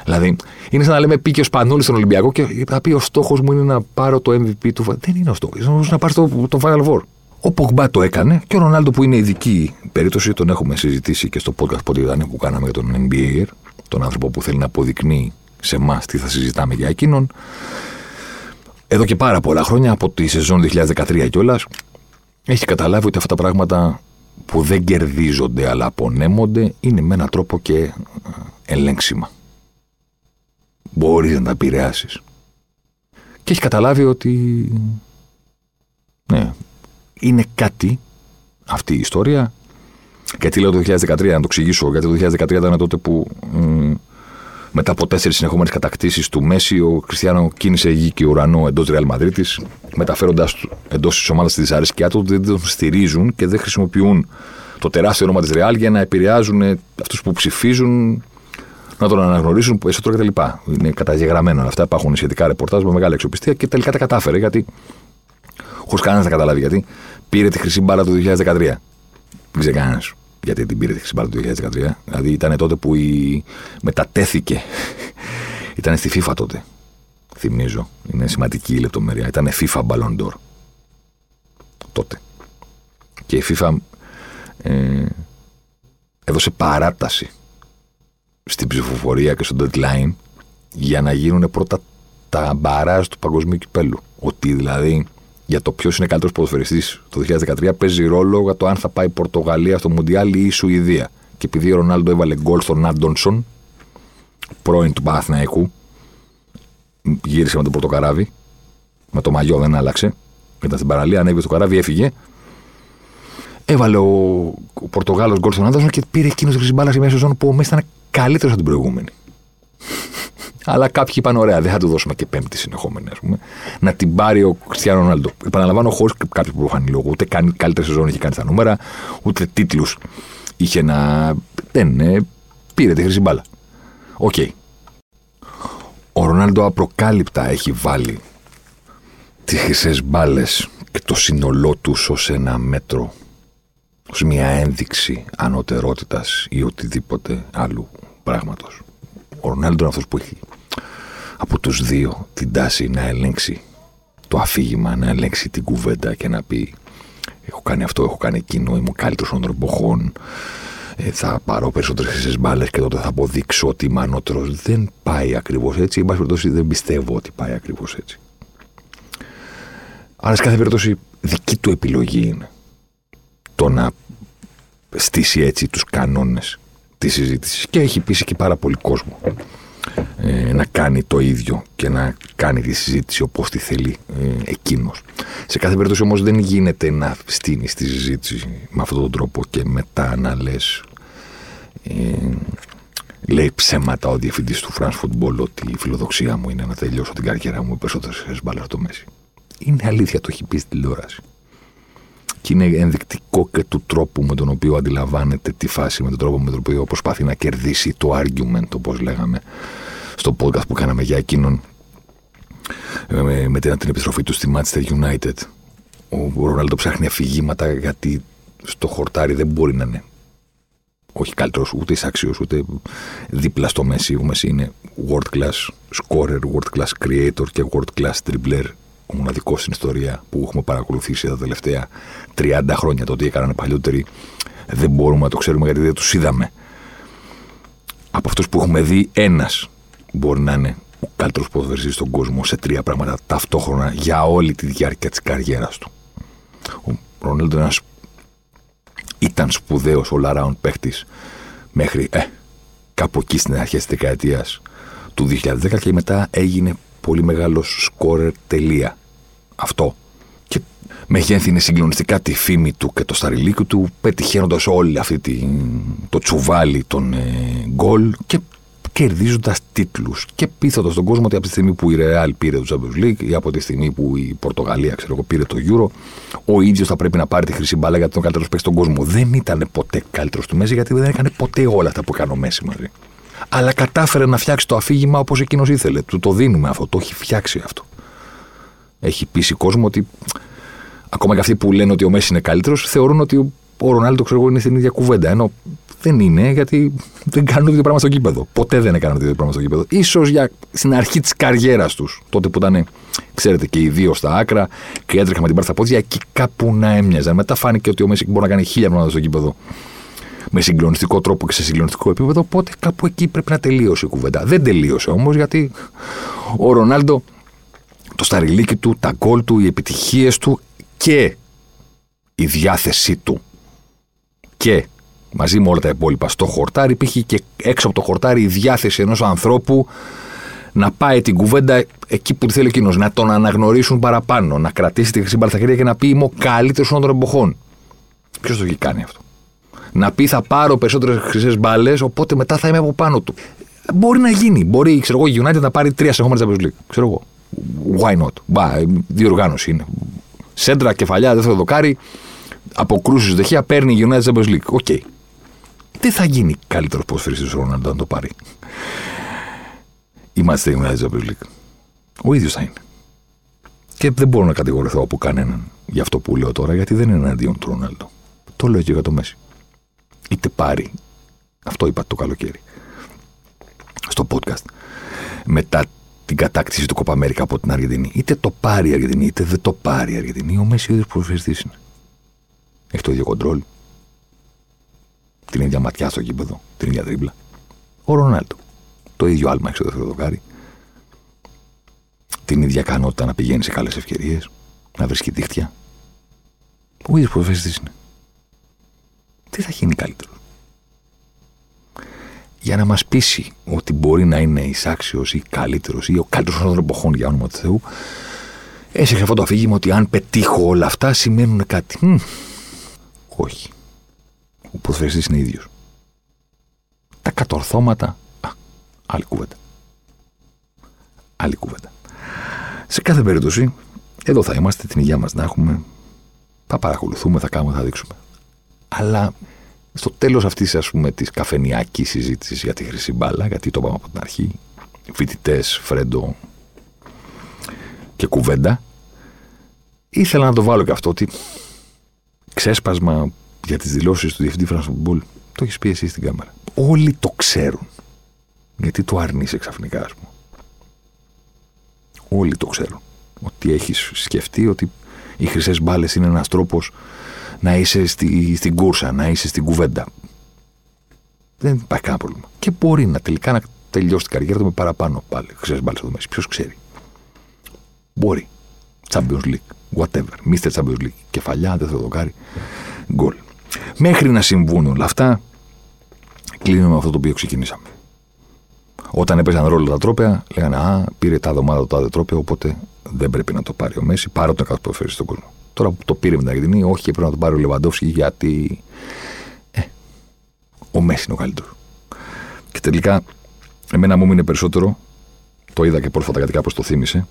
Δηλαδή, είναι σαν να λέμε πήγε ο Σπανούλης στον Ολυμπιακό και θα πει ο στόχος μου είναι να πάρω το MVP του. Δεν είναι ο στόχος. Είναι να πάρεις το, το Final Four. Ο Πογμπά το έκανε και ο Ρονάλντο που είναι ειδική περίπτωση, τον έχουμε συζητήσει και στο podcast που κάναμε για τον NBA, τον άνθρωπο που θέλει να αποδεικνύει σε εμάς τι θα συζητάμε για εκείνον. Εδώ και πάρα πολλά χρόνια, από τη σεζόν 2013 κιόλας, έχει καταλάβει ότι αυτά τα πράγματα που δεν κερδίζονται αλλά απονέμονται είναι με έναν τρόπο και ε, ελέγξιμα. Μπορείς να τα επηρεάσεις. Και έχει καταλάβει ότι. Ναι, είναι κάτι αυτή η ιστορία. Γιατί λέω το 2013, να το εξηγήσω, γιατί το 2013 ήταν τότε που μετά από τέσσερις συνεχόμενες κατακτήσεις του Μέση, ο Κριστιανό κίνησε γη και ουρανό εντός Ρεάλ Μαδρίτη, μεταφέροντα εντός της ομάδας τη δυσαρέσκειά του, δεν τον στηρίζουν και δεν χρησιμοποιούν το τεράστιο όνομα της Ρεάλ για να επηρεάζουν αυτούς που ψηφίζουν, να τον αναγνωρίσουν περισσότερο κτλ. Είναι καταγεγραμμένο αυτά. Υπάρχουν σχετικά ρεπορτάζ με μεγάλη αξιοπιστία και τελικά τα κατάφερε γιατί. Χωρίς κανένας να καταλάβει γιατί. Πήρε τη χρυσή μπάλα του 2013. Δεν ξέρει κανένα γιατί την πήρε τη Χρυσή του 2013. Δηλαδή ήταν τότε που η... μετατέθηκε. ήταν στη FIFA τότε. Θυμίζω. Είναι σημαντική η λεπτομέρεια. Ήταν FIFA Ballon d'Or. Τότε. Και η FIFA ε, έδωσε παράταση στην ψηφοφορία και στο deadline για να γίνουν πρώτα τα μπαράζ του παγκοσμίου κυπέλου. Ότι δηλαδή για το ποιος είναι καλύτερος ποδοσφαιριστής το 2013 παίζει ρόλο για το αν θα πάει η Πορτογαλία στο Μουντιάλ ή η Σουηδία. Και επειδή ο Ρονάλντο έβαλε γκολ στον Άντονσον, πρώην του Παναθηναϊκού, γύρισε με το πορτοκαράβι. Με το μαγιό δεν άλλαξε. Ήταν στην παραλία, ανέβηκε στο καράβι, έφυγε. Έβαλε ο, ο Πορτογάλος γκολ στον Άντονσον και πήρε εκείνος τη χρυσή μπάλα σε μια σεζόν που ο Μέση ήταν καλύτερος από την προηγούμενη. Αλλά κάποιοι είπαν: Ωραία, δεν θα του δώσουμε και πέμπτη συνεχόμενη, ας πούμε. Να την πάρει ο Κριστιανό Ρονάλντο. Επαναλαμβάνω, χωρίς κάποιο προφανή λόγο. Ούτε κάνει καλύτερη σεζόν είχε κάνει στα νούμερα, ούτε τίτλους είχε να. Δεν ναι, πήρε τη χρυσή μπάλα. OK. Okay. Ο Ρονάλντο απροκάλυπτα έχει βάλει τις χρυσές μπάλες και το σύνολό τους ως ένα μέτρο, ως μια ένδειξη ανωτερότητας ή οτιδήποτε άλλου πράγματος. Ο Ρονάλντο είναι αυτός που έχει από τους δύο την τάση να ελέγξει το αφήγημα, να ελέγξει την κουβέντα και να πει έχω κάνει αυτό, έχω κάνει εκείνο, είμαι ο καλύτερος των εποχών, ε, θα πάρω περισσότερες χρυσές μπάλες και τότε θα αποδείξω ότι είμαι ανώτερος. Δεν πάει ακριβώς έτσι. Εν πάση περιπτώσει, δεν πιστεύω ότι πάει ακριβώς έτσι. Άρα, σε κάθε περίπτωση, δική του επιλογή είναι το να στήσει έτσι τους κανόνες της συζήτησης. Και έχει πείσει και πάρα πολύ κόσμο ε, να κάνει το ίδιο και να κάνει τη συζήτηση όπως τη θέλει ε, εκείνος. Σε κάθε περίπτωση όμως δεν γίνεται να στείνεις τη συζήτηση με αυτόν τον τρόπο και μετά να λες ε, Λέει ψέματα ο διευθυντής του France Football ότι η φιλοδοξία μου είναι να τελειώσω την καριέρα μου με περισσότερες μπάλες το Μέση. Είναι αλήθεια, το έχει πει στην τηλεόραση. Και είναι ενδεικτικό και του τρόπου με τον οποίο αντιλαμβάνεται τη φάση, με τον τρόπο με τον οποίο προσπαθεί να κερδίσει το argument, όπως λέγαμε στο podcast που κάναμε για εκείνον ε, με την επιστροφή του στη Manchester United. Ο Ρονάλντο ψάχνει αφηγήματα γιατί στο χορτάρι δεν μπορεί να είναι όχι καλύτερος ούτε εισάξιο ούτε δίπλα στο Μέση. Ο Μέση είναι world class scorer, world class creator και world class dribbler. Ο μοναδικό στην ιστορία που έχουμε παρακολουθήσει τα τελευταία 30 χρόνια. Το τι έκαναν παλιότεροι δεν μπορούμε να το ξέρουμε γιατί δεν τους είδαμε. Από αυτούς που έχουμε δει, ένας μπορεί να είναι ο καλύτερος ποδοσφαιριστής στον κόσμο σε τρία πράγματα ταυτόχρονα για όλη τη διάρκεια της καριέρας του. Ο Ρονέλντο είναι ένας ήταν σπουδαίος all around παίχτης μέχρι ε, κάπου εκεί στην αρχή της δεκαετίας του 2010 και μετά έγινε πολύ μεγάλο σκόρερ τελεία. Αυτό. Και μεγέθυνε συγκλονιστικά τη φήμη του και το σταριλίκι του, πετυχαίνοντας όλη αυτή τη, το τσουβάλι των ε, γκολ και κερδίζοντας τίτλους και πείθοντας τον κόσμο ότι από τη στιγμή που η Real πήρε το Champions League ή από τη στιγμή που η Πορτογαλία ξέρω εγώ, πήρε το Euro, ο ίδιος θα πρέπει να πάρει τη χρυσή μπάλα γιατί τον καλύτερος παίκτης στον κόσμο. Δεν ήταν ποτέ καλύτερος του Μέση γιατί δεν έκανε ποτέ όλα αυτά που έκανε ο Μέση μαζί. Αλλά κατάφερε να φτιάξει το αφήγημα όπως εκείνος ήθελε. Του το δίνουμε αυτό, το έχει φτιάξει αυτό. Έχει πείσει κόσμο ότι ακόμα και αυτοί που λένε ότι ο Μέση είναι καλύτερος θεωρούν ότι ο Ρονάλντο ξέρω εγώ είναι στην ίδια κουβέντα. Ενώ δεν είναι, γιατί δεν κάνουν το ίδιο πράγμα στο κήπεδο. Ποτέ δεν έκαναν το ίδιο πράγμα στο κήπεδο. σω για στην αρχή της καριέρας τους, τότε που ήταν, ξέρετε, και οι δύο στα άκρα και έτρεχα με την πάρτα στα πόδια, εκεί κάπου να έμοιαζαν. Μετά φάνηκε ότι ο Μέση μπορεί να κάνει χίλια πράγματα στο κήπεδο με συγκλονιστικό τρόπο και σε συγκλονιστικό επίπεδο. Οπότε κάπου εκεί πρέπει να τελείωσε η κουβέντα. Δεν τελείωσε όμως γιατί ο Ρονάλντο, το σταριλίκι του, τα γκολ του, οι επιτυχίες του και η διάθεσή του και μαζί με όλα τα υπόλοιπα στο χορτάρι, υπήρχε και έξω από το χορτάρι η διάθεση ενός ανθρώπου να πάει την κουβέντα εκεί που θέλει εκείνος, να τον αναγνωρίσουν παραπάνω, να κρατήσει τη χρυσή μπαλθακρία και να πει Είμαι ο καλύτερος όλων των εποχών. Ποιος το έχει κάνει αυτό; Να πει Θα πάρω περισσότερες χρυσές μπάλες, οπότε μετά θα είμαι από πάνω του. Μπορεί να γίνει. Μπορεί, ξέρω εγώ, η United να πάρει τρία σεχόμενα Champions League. Ξέρω εγώ. Why not; Μπα, διοργάνωση είναι. Σέντρα, κεφαλιά, δεύτερο δοκάρι, αποκρούσεις Ντε Χέα, παίρνει η United Champions League. OK. Okay δεν θα γίνει καλύτερος ποδοσφαιριστής ο Ρονάλντο αν το πάρει; Η Manchester United Champions League. Ο ίδιος θα είναι. Και δεν μπορώ να κατηγορηθώ από κανέναν για αυτό που λέω τώρα, γιατί δεν είναι εναντίον του Ρονάλντο. Το λέω και για το Μέσι. Είτε πάρει. Αυτό είπα το καλοκαίρι. Στο podcast. Μετά την κατάκτηση του Κοπα Αμέρικα από την Αργεντινή. Είτε το πάρει η Αργεντινή, είτε δεν το πάρει η Αργεντινή. Ο Μέση ο ίδιος είναι. Έχει το ίδιο κοντρόλ, την ίδια ματιά στο κήπεδο, την ίδια τρίπλα. Ο Ρονάλτο. Το ίδιο άλμα έξω το δεύτερο δοκάρι. Την ίδια ικανότητα να πηγαίνει σε καλές ευκαιρίες, να βρίσκει δίχτυα. Ο ίδιος προφέστη είναι. Τι θα γίνει καλύτερο. Για να μας πείσει ότι μπορεί να είναι εισάξιος ή καλύτερος ή ο καλύτερος των εποχών για όνομα του Θεού, έσχε αυτό το αφήγημα ότι αν πετύχω όλα αυτά σημαίνουν κάτι. όχι ο ποδοσφαιριστής είναι ίδιος. Τα κατορθώματα, α, άλλη κουβέντα. Άλλη κουβέντα. Σε κάθε περίπτωση, εδώ θα είμαστε, την υγεία μας να έχουμε, θα παρακολουθούμε, θα κάνουμε, θα δείξουμε. Αλλά στο τέλος αυτής ας πούμε της καφενιακής συζήτησης για τη χρυσή μπάλα, γιατί το είπαμε από την αρχή, φοιτητές, φρέντο και κουβέντα, ήθελα να το βάλω και αυτό ότι ξέσπασμα για τις δηλώσεις του διευθυντή France Football, το έχεις πει εσύ στην κάμερα. Όλοι το ξέρουν. Γιατί το αρνείσαι ξαφνικά, ας πούμε. Όλοι το ξέρουν. Ότι έχεις σκεφτεί ότι οι χρυσές μπάλες είναι ένας τρόπος να είσαι στη, στην κούρσα, να είσαι στην κουβέντα. Δεν υπάρχει κανένα πρόβλημα. Και μπορεί να τελικά να τελειώσει την καριέρα του με παραπάνω πάλι χρυσέ μπάλες στο μέση. Ποιος ξέρει. Μπορεί. Champions League, whatever. Mr. Champions League. Κεφαλιά, δεν θα το κάνει. Γκολ. Μέχρι να συμβούν όλα αυτά, κλείνουμε με αυτό το οποίο ξεκινήσαμε. Όταν έπαιζαν ρόλο τα τρόπια, λέγανε Α, πήρε τα δωμάτια το τάδε τρόπια, οπότε δεν πρέπει να το πάρει ο Μέση, πάρω το κάθε που στον κόσμο. Τώρα που το πήρε με την Αργεντινή, όχι, πρέπει να το πάρει ο Λεβαντόφσκι γιατί. Ε, ο Μέση είναι ο καλύτερος. Και τελικά, εμένα μου έμεινε περισσότερο, το είδα και πρόσφατα γιατί κάπως το θύμισε,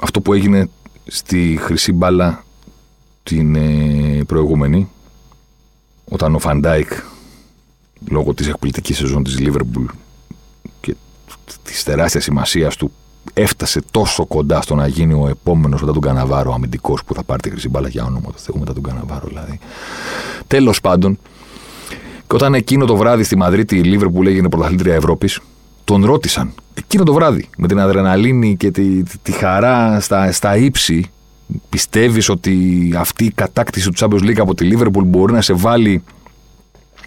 αυτό που έγινε στη χρυσή μπάλα την ε, προηγούμενη, όταν ο Φαν Ντάικ, λόγω της εκπληκτικής σεζόν της Λίβερπουλ και της τεράστιας σημασίας του, έφτασε τόσο κοντά στο να γίνει ο επόμενος μετά τον Καναβάρο αμυντικός που θα πάρει τη χρυσή μπάλα για όνομα του Θεού μετά τον Καναβάρο δηλαδή. Τέλος πάντων, και όταν εκείνο το βράδυ στη Μαδρίτη η Λίβερπουλ έγινε πρωταθλήτρια Ευρώπης, τον ρώτησαν εκείνο το βράδυ με την αδρεναλίνη και τη, τη, χαρά στα, στα ύψη. Πιστεύεις ότι αυτή η κατάκτηση του Champions League από τη Λίβερπουλ μπορεί να σε βάλει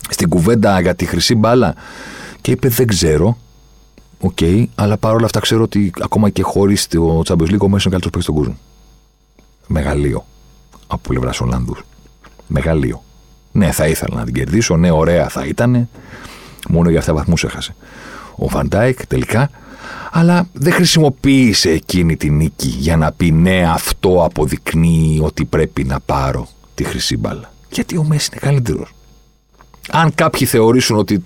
στην κουβέντα για τη χρυσή μπάλα; Και είπε: Δεν ξέρω. OK, okay, αλλά παρόλα αυτά ξέρω ότι ακόμα και χωρίς το Champions League ο Μέσι είναι καλύτερος παίκτης στον κόσμο. Μεγαλείο από πλευράς Ολλανδού. Μεγαλείο. Ναι, θα ήθελα να την κερδίσω. Ναι, ωραία θα ήταν. Μόνο για εφτά βαθμούς έχασε. Ο Φαν Ντάικ τελικά. Αλλά δεν χρησιμοποίησε εκείνη τη νίκη για να πει ναι, αυτό αποδεικνύει ότι πρέπει να πάρω τη χρυσή μπάλα. Γιατί ο Μέσι είναι καλύτερος. Αν κάποιοι θεωρήσουν ότι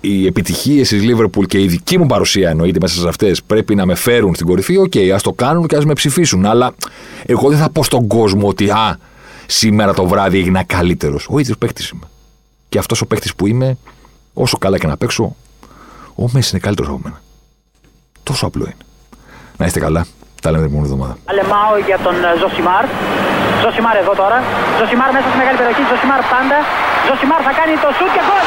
οι επιτυχίες της Λίβερπουλ και η δική μου παρουσία εννοείται μέσα σε αυτές πρέπει να με φέρουν στην κορυφή, OK, okay, ας το κάνουν και ας με ψηφίσουν. Αλλά εγώ δεν θα πω στον κόσμο ότι α, σήμερα το βράδυ έγινα καλύτερος. Ο ίδιος παίχτης είμαι. Και αυτός ο παίχτης που είμαι, όσο καλά και να παίξω, ο Μέσι είναι καλύτερος από μένα. Τόσο απλό είναι. Να είστε καλά. Τα λέμε την επόμενη εβδομάδα. Αλεμάω για τον Ζοσιμάρ. Ζοσιμάρ εδώ τώρα. Ζοσιμάρ μέσα στη μεγάλη περιοχή. Ζοσιμάρ πάντα. Ζοσιμάρ θα κάνει το σουτ και γκολ.